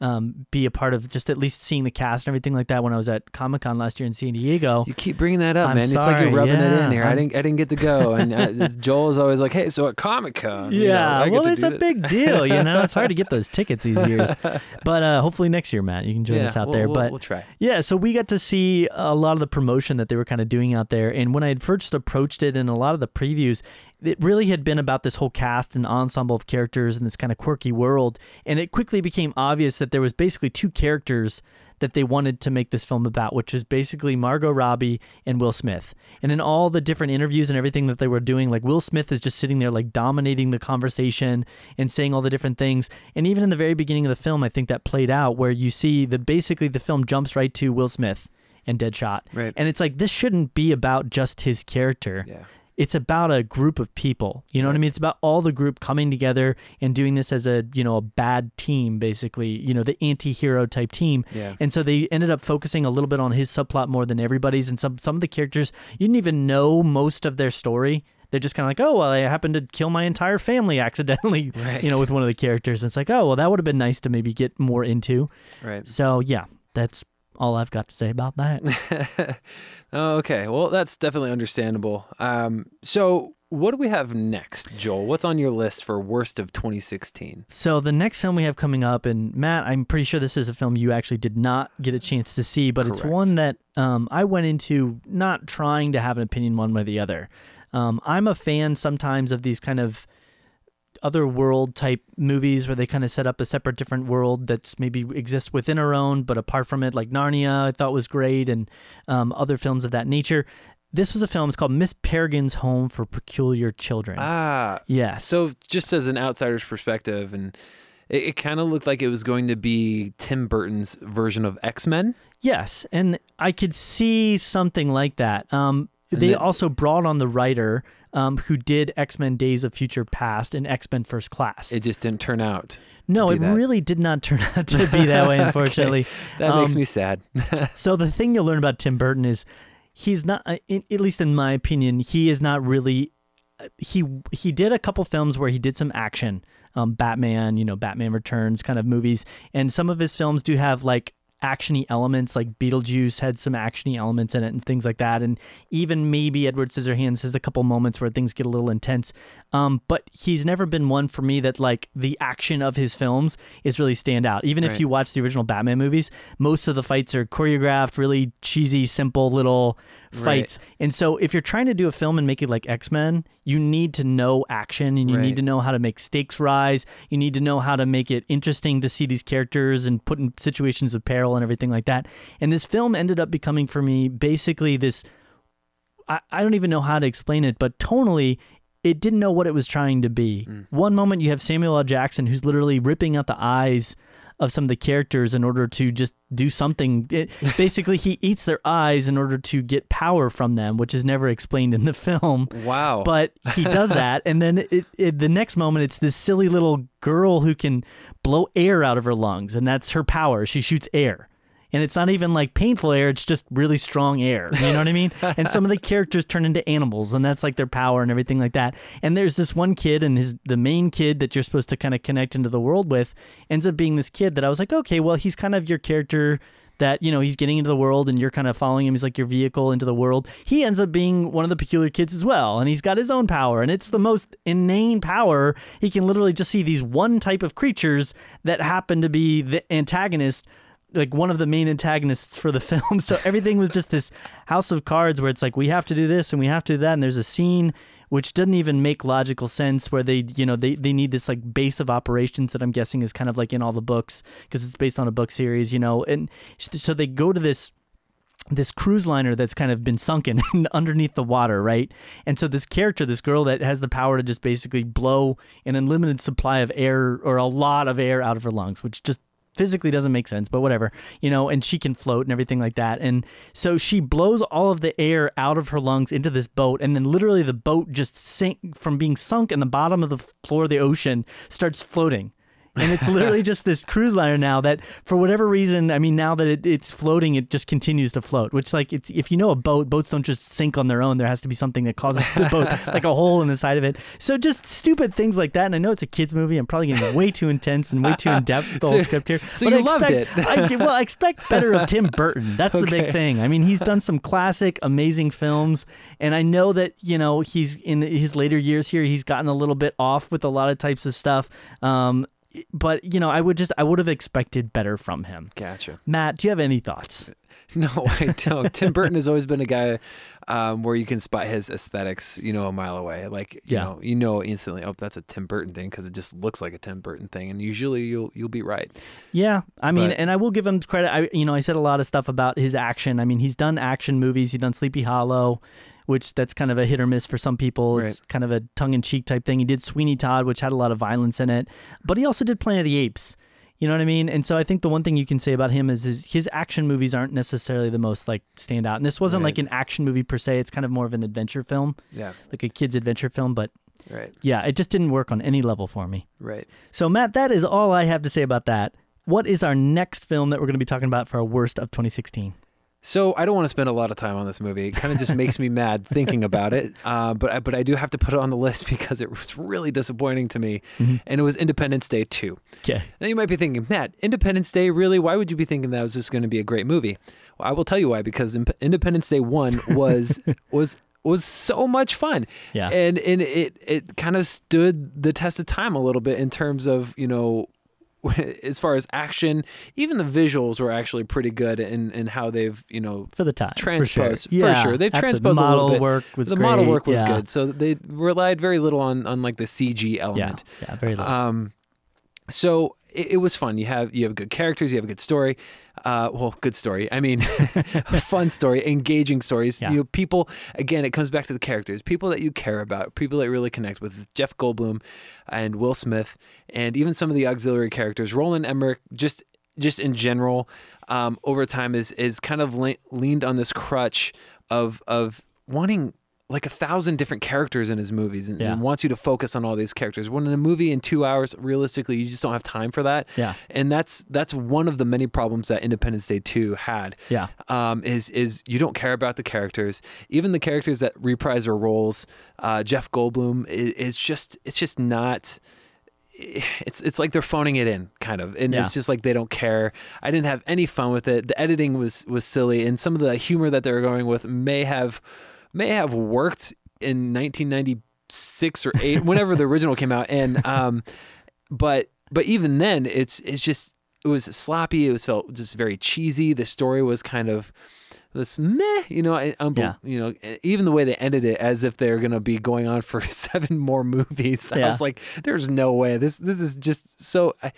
um, be a part of, just at least seeing the cast and everything like that when I was at Comic Con last year in San Diego. You keep bringing that up, I'm man. It's like you're rubbing it in here. I didn't I didn't get to go, and uh, Joel is always like, "Hey, so at Comic Con, Yeah, well, it's a this. big deal, you know. It's hard to get those tickets these years, but uh, hopefully next year, Matt, you can join yeah, us out we'll, there. We'll, but we'll try. Yeah, so we got to see a lot of the promotion that they were kind of doing out there. And when I had first approached it and a lot of the previews, it really had been about this whole cast and ensemble of characters in this kind of quirky world. And it quickly became obvious that there was basically two characters that they wanted to make this film about, which is basically Margot Robbie and Will Smith. And in all the different interviews and everything that they were doing, like Will Smith is just sitting there like dominating the conversation and saying all the different things. And even in the very beginning of the film, I think that played out where you see that basically the film jumps right to Will Smith and Deadshot. Right. And it's like this shouldn't be about just his character Yeah. It's about a group of people. You know what I mean? It's about all the group coming together and doing this as a, you know, a bad team basically, you know, the anti-hero type team. Yeah. And so they ended up focusing a little bit on his subplot more than everybody's and some some of the characters you didn't even know most of their story. They're just kind of like, "Oh, well, I happened to kill my entire family accidentally." Right. You know, with one of the characters. It's like, "Oh, well, that would have been nice to maybe get more into." Right. So, yeah, that's all I've got to say about that. oh, okay. Well, that's definitely understandable. Um, so what do we have next, Joel? What's on your list for worst of 2016? So the next film we have coming up, and Matt, I'm pretty sure this is a film you actually did not get a chance to see, but it's one that um, I went into not trying to have an opinion one way or the other. Um, I'm a fan sometimes of these kind of other world type movies where they kind of set up a separate different world that's maybe exists within our own but apart from it like narnia i thought was great and um, other films of that nature this was a film it's called miss peregrine's home for peculiar children Ah, yes so just as an outsider's perspective, and it, it kind of looked like it was going to be Tim Burton's version of X Men. Yes, and I could see something like that. Um, they then- also brought on the writer um, who did X Men Days of Future Past and X Men First Class. It just didn't turn out. no, it that. really did not turn out to be that way, unfortunately. That makes Um, me sad. So the thing you'll learn about Tim Burton is he's not, uh, at least in my opinion, he is not really. uh, He he did a couple films where he did some action, um, Batman, you know, Batman Returns kind of movies, and some of his films do have like actiony elements, like Beetlejuice had some actiony elements in it and things like that, and even maybe Edward Scissorhands has a couple moments where things get a little intense. Um, but he's never been one for me that like the action of his films is really stand out. Even if you watch the original Batman movies, most of the fights are choreographed, really cheesy, simple little fights. And so if you're trying to do a film and make it like X-Men, you need to know action and you Right. need to know how to make stakes rise. You need to know how to make it interesting to see these characters and put in situations of peril and everything like that. And this film ended up becoming for me basically this I, I don't even know how to explain it, but tonally, it didn't know what it was trying to be. Mm. One moment you have Samuel L. Jackson who's literally ripping out the eyes of some of the characters in order to just do something. It, basically, he eats their eyes in order to get power from them, which is never explained in the film. Wow. But he does that, and then it, it, the next moment, it's this silly little girl who can blow air out of her lungs, and that's her power. She shoots air. And it's not even like painful air, it's just really strong air. You know what I mean? and some of the characters turn into animals, and that's like their power and everything like that. And there's this one kid, and his the main kid that you're supposed to kind of connect into the world with ends up being this kid that I was like, okay, well, he's kind of your character that you know he's getting into the world and you're kind of following him he's like your vehicle into the world he ends up being one of the peculiar kids as well and he's got his own power and it's the most inane power he can literally just see these one type of creatures that happen to be the antagonist like one of the main antagonists for the film. So everything was just this house of cards where it's like we have to do this and we have to do that. And there's a scene which doesn't even make logical sense where they you know they, they need this like base of operations that i'm guessing is kind of like in all the books because it's based on a book series you know? And so they go to this this cruise liner that's kind of been sunken underneath the water, right? And so this character, this girl that has the power to just basically blow an unlimited supply of air or a lot of air out of her lungs, which just physically doesn't make sense, but whatever, you know, and she can float and everything like that. And so she blows all of the air out of her lungs into this boat, and then literally the boat just sink from being sunk in the bottom of the floor of the ocean starts floating. And it's literally just this cruise liner now that for whatever reason i mean now that it, it's floating it just continues to float which like it's, if you know a boat boats don't just sink on their own. There has to be something that causes the boat like a hole in the side of it. So just stupid things like that. And i know it's a kids movie. I'm probably getting way too intense and way too in-depth with the whole So- script here. so but you I loved expect, it. I, well i expect better of tim burton. That's the big thing. I mean he's done some classic amazing films. And i know that you know he's in his later years here he's gotten a little bit off with a lot of types of stuff. Um, but you know, I would just I would have expected better from him. Gotcha. Matt, do you have any thoughts? No, I don't. Tim Burton has always been a guy um, where you can spot his aesthetics, you know, a mile away. Like, you Yeah. know, you know instantly, oh, that's a Tim Burton thing because it just looks like a Tim Burton thing, and usually you'll you'll be right. Yeah, I mean, But- and I will give him credit. I you know, I said a lot of stuff about his action. I mean, he's done action movies. He's done Sleepy Hollow, which that's kind of a hit or miss for some people. It's kind of a tongue in cheek type thing. He did Sweeney Todd, which had a lot of violence in it, but he also did Planet of the Apes. You know what I mean? And so I think the one thing you can say about him is his, his action movies aren't necessarily the most like stand out. And this wasn't Right. like an action movie per se. It's kind of more of an adventure film, Yeah, like a kid's adventure film. But right, yeah, it just didn't work on any level for me. right. So, Matt, that is all I have to say about that. What is our next film that we're going to be talking about for our worst of 2016? So I don't want to spend a lot of time on this movie. It kind of just makes me mad thinking about it. Uh, but I, but I do have to put it on the list because it was really disappointing to me, and it was Independence Day two. Okay. Now you might be thinking, Matt, Independence Day, really? Why would you be thinking that was just going to be a great movie? Well, I will tell you why. Because Independence Day one was was was so much fun. Yeah. and and it it kind of stood the test of time a little bit in terms of you know. As far as action, even the visuals were actually pretty good in, in how they've, you know, For the time. transposed For sure. Yeah, sure. They've absolutely. transposed the a model little bit. The model work was the great. model work was yeah. good. So they relied very little on, on like the CG Yeah. element. Yeah. Very little. Um, so it, it was fun. You have you have good characters. You have a good story. Uh, well, good story. I mean, fun story, engaging stories. Yeah. You know, people. Again, it comes back to the characters. People that you care about. People that really connect with. Jeff Goldblum, and Will Smith, and even some of the auxiliary characters. Roland Emmerich. Just just in general, um, over time is is kind of le- leaned on this crutch of of wanting like a thousand different characters in his movies and, Yeah. and wants you to focus on all these characters. When in a movie in two hours, realistically, you just don't have time for that. Yeah. And that's that's one of the many problems that Independence Day two had. Yeah. Um, is is you don't care about the characters, even the characters that reprise their roles. Uh, Jeff Goldblum is, is just it's just not it's it's like they're phoning it in kind of and Yeah. it's just like they don't care i didn't have any fun with it the editing was was silly and some of the humor that they were going with may have may have worked in 1996 or 8 whenever the original came out and um but but even then it's it's just it was sloppy it was felt just very cheesy. The story was kind of this meh, you know, and unbel- Yeah. you know, even the way they ended it, as if they're gonna be going on for seven more movies. I was like, "There's no way. This this is just so." I,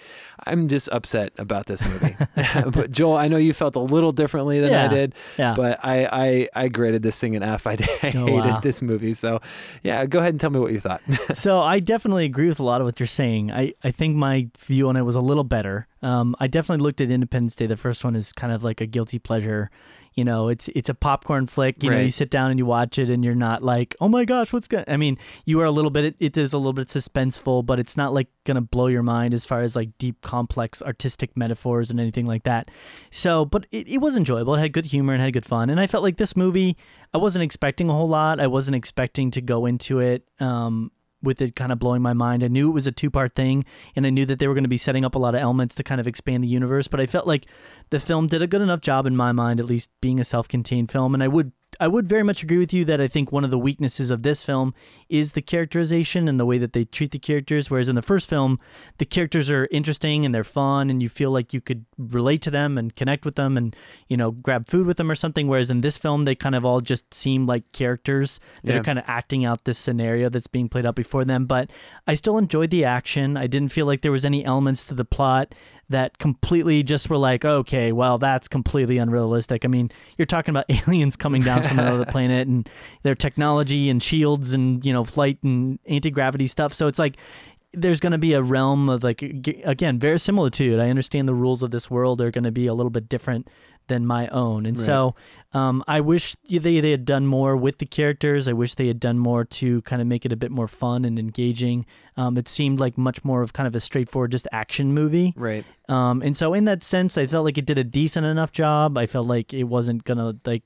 I'm just upset about this movie. but Joel, I know you felt a little differently than I did. Yeah. But I, I I graded this thing an F. I, I Oh, hated wow. this movie. So yeah, go ahead and tell me what you thought. so I definitely agree with a lot of what you're saying. I, I think my view on it was a little better. Um, I definitely looked at Independence Day. The first one is kind of like a guilty pleasure. You know, it's it's a popcorn flick. You know, you sit down and you watch it, and you're not like, oh my gosh, what's going? I mean, you are a little bit. It, it is a little bit suspenseful, but it's not like gonna blow your mind as far as like deep, complex artistic metaphors and anything like that. So, but it, it was enjoyable. It had good humor and had good fun. And I felt like this movie, I wasn't expecting a whole lot. I wasn't expecting to go into it um, with it kind of blowing my mind. I knew it was a two part thing, and I knew that they were going to be setting up a lot of elements to kind of expand the universe. But I felt like the film did a good enough job in my mind, at least being a self contained film. And I would. I would very much agree with you that I think one of the weaknesses of this film is the characterization and the way that they treat the characters. Whereas in the first film, the characters are interesting and they're fun, and you feel like you could relate to them and connect with them, and you know grab food with them or something. Whereas in this film, they kind of all just seem like characters that Yeah. are kind of acting out this scenario that's being played out before them. But I still enjoyed the action. I didn't feel like there was any elements to the plot that completely just were like, okay, well, that's completely unrealistic. I mean, you're talking about aliens coming down from another planet and their technology and shields and, you know, flight and anti gravity stuff. So it's like, there's going to be a realm of like again verisimilitude i understand the rules of this world are going to be a little bit different than my own. And so um, i wish they, they had done more with the characters. I wish they had done more to kind of make it a bit more fun and engaging. Um, it seemed like much more of kind of a straightforward just action movie. Right. um, and so in that sense i felt like it did a decent enough job. I felt like it wasn't gonna like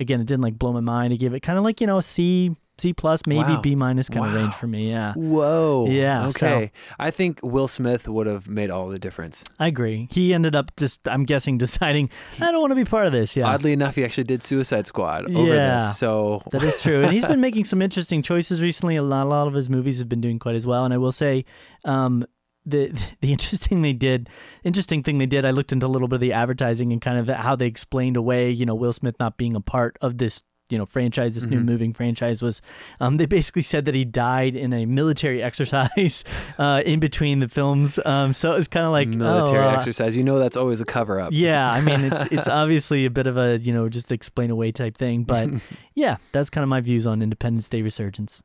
again it didn't like blow my mind i gave it kind of like you know a c c plus maybe Wow. b minus kind of range for me yeah Whoa. Yeah, so- Okay. I think Will Smith would have made all the difference. I agree. He ended up just, I'm guessing, deciding, I don't want to be part of this. Yeah. Oddly enough, he actually did Suicide Squad over Yeah. this. So That is true. And he's been making some interesting choices recently. A lot, a lot of his movies have been doing quite as well. And I will say, um, the the interesting they did, interesting thing they did. I looked into a little bit of the advertising and kind of how they explained away, you know, Will Smith not being a part of this. You know, franchise. This new Mhm. moving franchise was. Um, they basically said that he died in a military exercise uh, in between the films. Um, so it was kind of like military oh, uh, exercise. You know that's always a cover up. Yeah, I mean it's it's obviously a bit of a you know just explain away type thing, but yeah, that's kind of my views on Independence Day resurgence.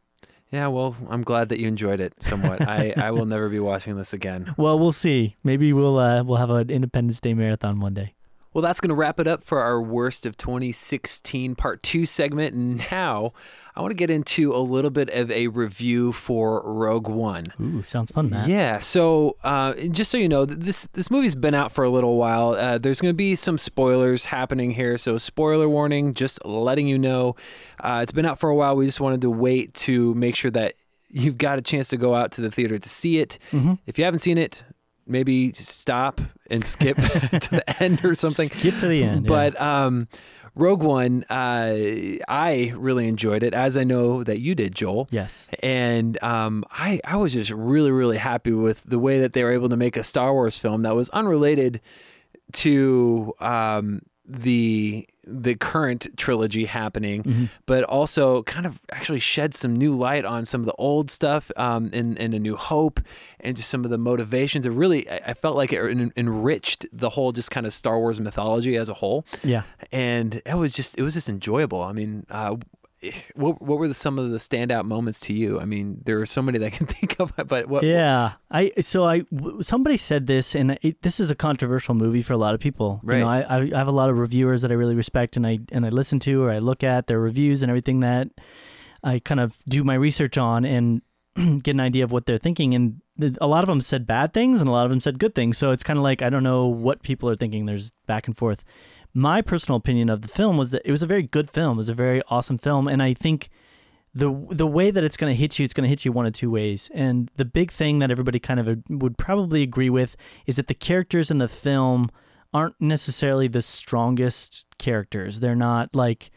Yeah, well, I'm glad that you enjoyed it somewhat. I, I will never be watching this again. Well, we'll see. Maybe we'll uh, we'll have an Independence Day marathon one day. Well, that's going to wrap it up for our worst of 2016 part two segment. Now, I want to get into a little bit of a review for Rogue One. Ooh, sounds fun, Matt. Yeah. So, uh, just so you know, this this movie's been out for a little while. Uh, there's going to be some spoilers happening here. So, spoiler warning. Just letting you know, uh, it's been out for a while. We just wanted to wait to make sure that you've got a chance to go out to the theater to see it. Mhm. If you haven't seen it, maybe stop and skip to the end or something. Skip to the end. yeah. But um, Rogue One, uh, I really enjoyed it, as I know that you did, Joel. yes, And um, I, I was just really, really happy with the way that they were able to make a Star Wars film that was unrelated to um, the the current trilogy happening, Mm-hmm. but also kind of actually shed some new light on some of the old stuff um, in, in A New Hope and just some of the motivations. It really, I I felt like it en- enriched the whole just kind of Star Wars mythology as a whole yeah. and it was just it was just enjoyable. I mean, uh, what what were the, some of the standout moments to you? I mean, there are so many that I can think of, but what? Yeah, I so I somebody said this, and it, this is a controversial movie for a lot of people. You know, Right. I, I have a lot of reviewers that I really respect, and I and I listen to or I look at their reviews and everything that I kind of do my research on and get an idea of what they're thinking. And a lot of them said bad things, and a lot of them said good things. So it's kind of like I don't know what people are thinking. There's back and forth. My personal opinion of the film was that it was a very good film. It was a very awesome film, and I think the the way that it's going to hit you, it's going to hit you one of two ways. And the big thing that everybody kind of would probably agree with is that the characters in the film aren't necessarily the strongest characters. They're not like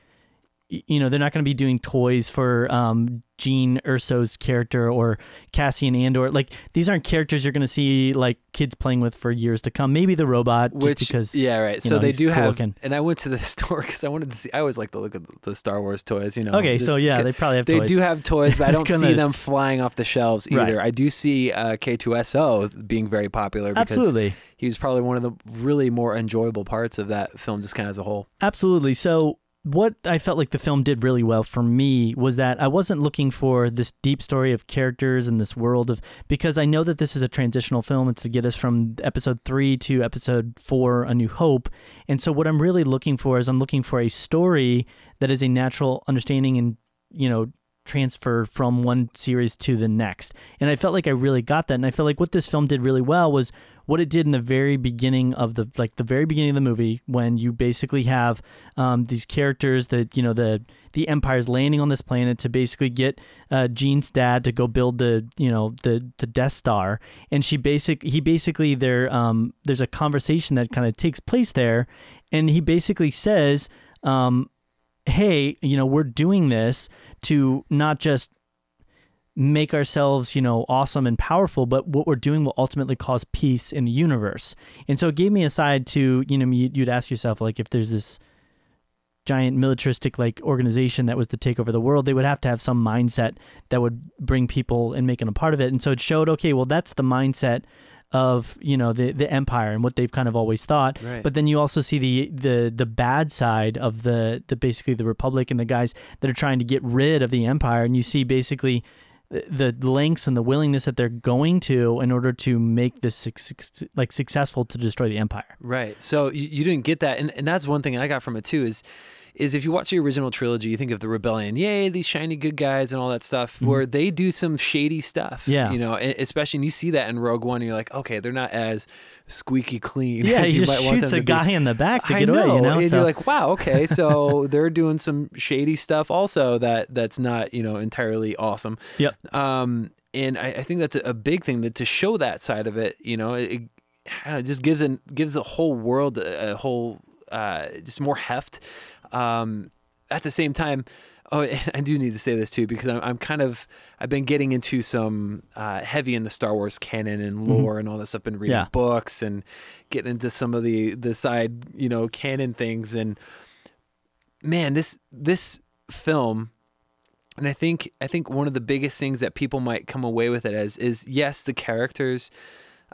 you know they're not going to be doing toys for um, Jyn Erso's character or Cassian Andor. Like these aren't characters you're going to see like kids playing with for years to come. Maybe the robot, just because yeah, right. So know, they do cool have, looking. and I went to the store because I wanted to see. I always like to look at the Star Wars toys. You know. Okay, so yeah, they probably have They toys. do have toys, but I don't see them flying off the shelves Right. either. I do see uh, K-2SO being very popular because Absolutely. he was probably one of the really more enjoyable parts of that film, just kind of as a whole. Absolutely. So, what I felt like the film did really well for me was that I wasn't looking for this deep story of characters and this world of because I know that this is a transitional film. It's to get us from episode three to episode four, A New Hope. And so, what I'm really looking for is I'm looking for a story that is a natural understanding and, you know, transfer from one series to the next. And I felt like I really got that. And I felt like what this film did really well was what it did in the very beginning of the like the very beginning of the movie when you basically have um, these characters that you know the the empire's landing on this planet to basically get uh, Jyn's dad to go build the you know the the Death Star. And she basic he basically there um there's a conversation that kind of takes place there. And he basically says um hey you know we're doing this to not just make ourselves, you know, awesome and powerful, but what we're doing will ultimately cause peace in the universe. And so it gave me a side to, you know, you- you'd ask yourself, like, if there's this giant militaristic like organization that was to take over the world, they would have to have some mindset that would bring people and make them a part of it. And so it showed, okay, well, that's the mindset of you know the the empire and what they've kind of always thought Right. but then you also see the the the bad side of the the basically the republic and the guys that are trying to get rid of the empire and you see basically the lengths and the willingness that they're going to in order to make this like successful to destroy the empire. Right. So you, you didn't get that, and, and that's one thing I got from it too. Is is if you watch the original trilogy, you think of the rebellion, yay, these shiny good guys and all that stuff, where they do some shady stuff. Mm-hmm. Yeah. You know, especially and you see that in Rogue One, you're like, okay, they're not as squeaky clean. Yeah, as he you just might want shoots them a to be. guy in the back to I get away. You know, and so you're like, wow, okay, so they're doing some shady stuff also that that's not you know entirely awesome. Yep. Um, and I, I think that's a, a big thing that to show that side of it, you know, it, it just gives an gives the whole world a, a whole uh, just more heft. Um, at the same time, oh, and I do need to say this too because I'm, I'm kind of I've been getting into some uh, heavy in the Star Wars canon and lore and all this. I've been reading Yeah. books and getting into some of the the side you know canon things and man, this this film and I think I think one of the biggest things that people might come away with it as is yes, the characters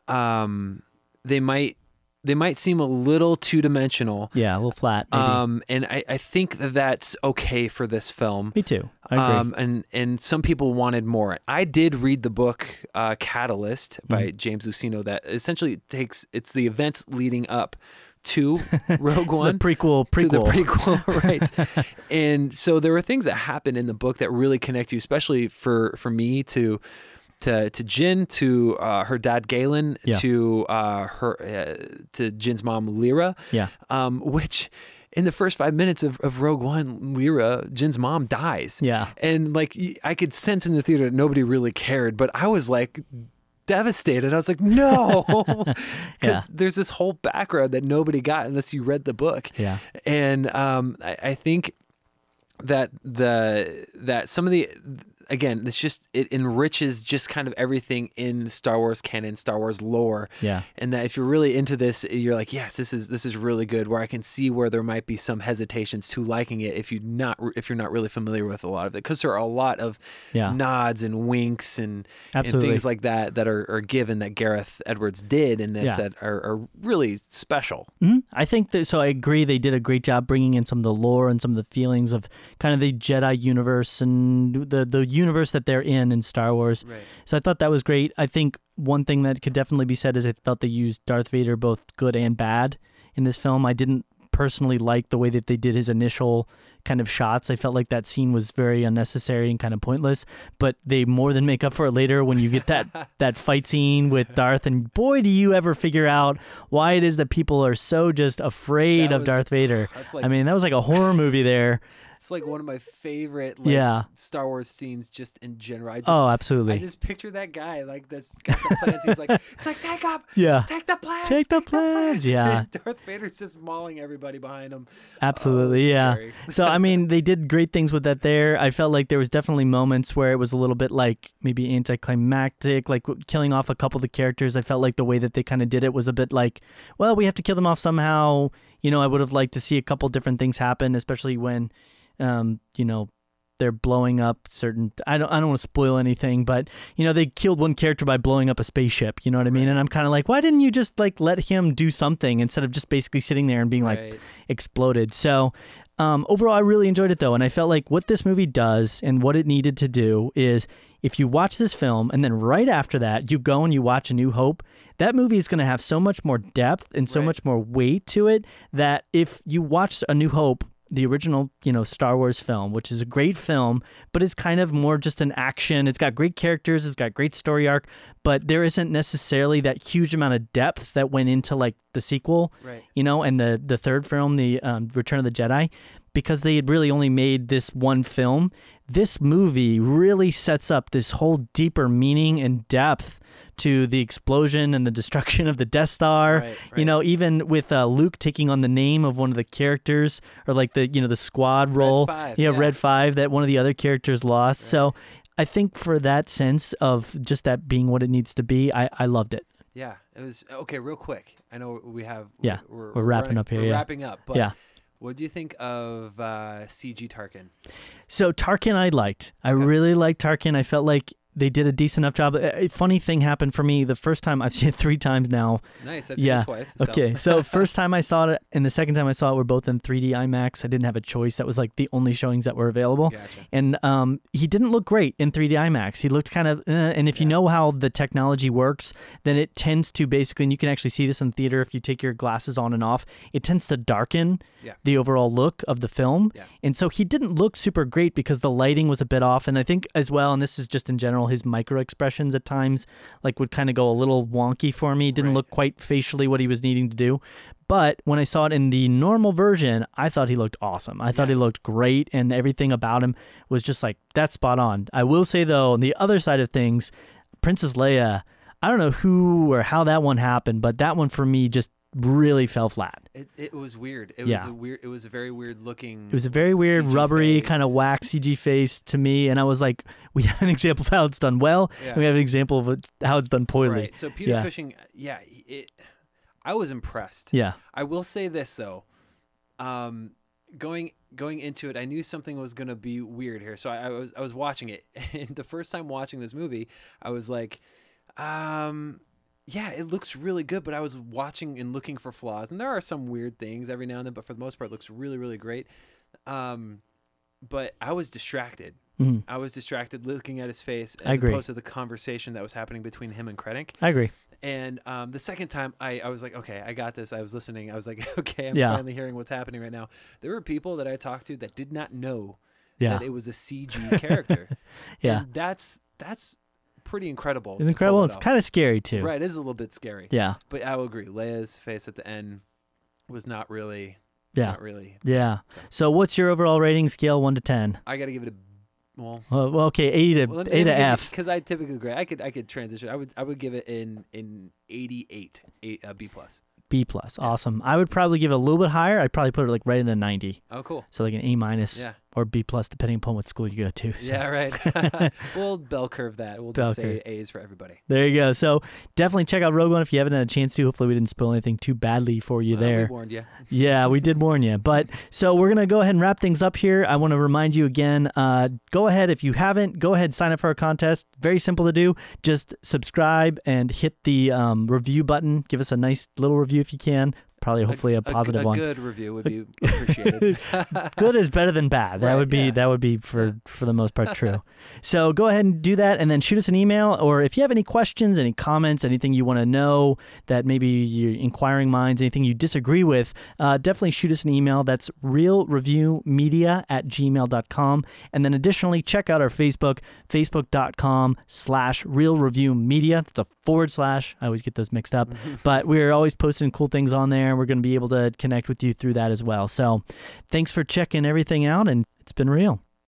um they might they might seem a little two dimensional. yeah, a little flat. Maybe. Um and I, I think that that's okay for this film. Me too. I agree. Um, and and some people wanted more. I did read the book uh, Catalyst by Mm-hmm. James Luceno that essentially takes it's the events leading up to Rogue One the prequel. to the Prequel. prequel, right? and so there were things that happen in the book that really connect you, especially for for me to to to Jyn, to uh, her dad Galen, Yeah. to uh, her uh, to Jyn's mom Lyra, yeah. um, which. In the first five minutes of, of Rogue One, Lyra, Jyn's mom, dies. Yeah. And like I could sense in the theater that nobody really cared, but I was like devastated. I was like, no, because Yeah. there's this whole background that nobody got unless you read the book. Yeah. And um, I, I think that the that some of the again, it's just it enriches just kind of everything in Star Wars canon, Star Wars lore. Yeah. And that if you're really into this, you're like, yes, this is this is really good. Where I can see where there might be some hesitations to liking it if you not if you're not really familiar with a lot of it, because there are a lot of Yeah. nods and winks and, and things like that that are, are given that Gareth Edwards did in this Yeah. that are, are really special. hmm I think that. So I agree. They did a great job bringing in some of the lore and some of the feelings of kind of the Jedi universe and the the universe that they're in in Star Wars. Right. So I thought that was great. I think one thing that could definitely be said is I felt they used Darth Vader both good and bad in this film. I didn't personally like the way that they did his initial kind of shots. I felt like that scene was very unnecessary and kind of pointless, but they more than make up for it later when you get that that fight scene with Darth and boy do you ever figure out why it is that people are so just afraid That of was- Darth Vader. Like I mean, that was like a horror movie there. that's like one of my favorite like, Yeah. Star Wars scenes just in general. I just Oh, I absolutely. just picture that guy like that's got the plans. He's like, it's like take up, yeah. take the plans, Take the plans, yeah. Darth Vader's just mauling everybody behind him. Absolutely, Oh, yeah. so I mean, they did great things with that. There, I felt like there was definitely moments where it was a little bit like maybe anticlimactic, like killing off a couple of the characters. I felt like the way that they kind of did it was a bit like, well, we have to kill them off somehow. You know, I would have liked to see a couple different things happen, especially when, um, you know. They're blowing up certain. I don't. I don't want to spoil anything, but you know they killed one character by blowing up a spaceship. You know what I mean? And I'm kind of like, why didn't you just like let him do something instead of just basically sitting there and being like, exploded. So um, overall, I really enjoyed it though, and I felt like what this movie does and what it needed to do is if you watch this film and then right after that you go and you watch A New Hope, that movie is going to have so much more depth and so Right. much more weight to it that if you watch A New Hope. The original, you know, Star Wars film, which is a great film, but is kind of more just an action. It's got great characters, it's got great story arc, but there isn't necessarily that huge amount of depth that went into like the sequel Right. you know, and the the third film, the um, Return of the Jedi, because they had really only made this one film. This movie really sets up this whole deeper meaning and depth to the explosion and the destruction of the Death Star. Right, You know, even with uh, Luke taking on the name of one of the characters, or like the you know the squad role, yeah, yeah. Red Five that one of the other characters lost. So. I think for that sense of just that being what it needs to be, I, I loved it. Yeah, it was okay. Real quick, I know we have. Yeah, we're, we're wrapping running- up here, We're yeah. wrapping up. But Yeah. What do you think of uh, CG Tarkin? So Tarkin, I liked. I Okay. really liked Tarkin. I felt like they did a decent enough job. A a funny thing happened for me the first time. I've seen it three times now. Nice. I've seen Yeah. it twice. so- Okay, so first time I saw it, and the second time I saw it were both in 3D IMAX. I didn't have a choice. That was like the only showings that were available. Gotcha. And um, he didn't look great in 3D IMAX. He looked kind of, uh, and if you know how the technology works, then it tends to basically, and you can actually see this in theater if you take your glasses on and off, it tends to darken Yeah. the overall look of the film. Yeah. And so he didn't look super great because the lighting was a bit off. And I think as well, and this is just in general, his micro expressions at times like would kind of go a little wonky for me. Didn't Right. look quite facially what he was needing to do. But when I saw it in the normal version, I thought he looked awesome. I thought he looked great, and everything about him was just like that's spot on. I will say though, on the other side of things, Princess Leia, I don't know who or how that one happened, but that one for me just really fell flat. It, it was weird. It Yeah. was a weird. It was a very weird looking. It was a very weird, CG rubbery, face. kind of wax CG face to me, and I was like, we have an example of how it's done well, Yeah. and we have an example of how it's done poorly. Right. So Peter Yeah. Cushing, yeah, it. I was impressed. Yeah, I will say this though, um, going going into it, I knew something was gonna be weird here. So I, I was I was watching it, and the first time watching this movie, I was like, um, yeah, it looks really good. But I was watching and looking for flaws, and there are some weird things every now and then. But for the most part, it looks really really great. Um, but I was distracted. Mhm. I was distracted looking at his face as opposed to the conversation that was happening between him and Krennic. I agree. And um, the second time, I, I was like, okay, I got this. I was listening. I was like, okay, I'm Yeah. finally hearing what's happening right now. There were people that I talked to that did not know Yeah, that it was a CG character. yeah, And that's that's pretty incredible. it's incredible. It's kind of scary too. right. It is a little bit scary. Yeah, But I will agree. Leia's face at the end was not really, yeah, not really. yeah. So- So, what's your overall rating scale, one to ten? I got to give it a well. Well, okay, A to Well, A to F. because I typically grade. I could I could transition. I would I would give it in in 88, eight, uh, B plus. B plus. Yeah. Awesome. I would probably give it a little bit higher. I'd probably put it like right in a Oh, cool. so like an A minus Yeah. Or B plus, depending upon what school you go to. So. Yeah, right. we'll bell curve that. We'll just Bell say curve. A's for everybody. There you go. So definitely check out Rogue One if you haven't had a chance to. Hopefully we didn't spoil anything too badly for you Uh, there. We warned you. Yeah, we did warn you. But so we're gonna go ahead and wrap things up here. I want to remind you again. Uh, go ahead if you haven't. Go ahead sign up for our contest. Very simple to do. Just subscribe and hit the um, review button. Give us a nice little review if you can. Probably, hopefully, a, positive a, one. good review would be appreciated. Good is better than bad. That Right, would be yeah. that would be for for the most part true. so go ahead and do that, and then shoot us an email, or if you have any questions, any comments, anything you want to know that maybe you inquiring minds, anything you disagree with, uh, definitely shoot us an email. That's reelreviewmedia at gmail.com. And then additionally, check out our Facebook, facebook.com slash reelreviewmedia. That's a forward slash. I always get those mixed up. but we're always posting cool things on there. We're going to be able to connect with you through that as well. So thanks for checking everything out and It's been real.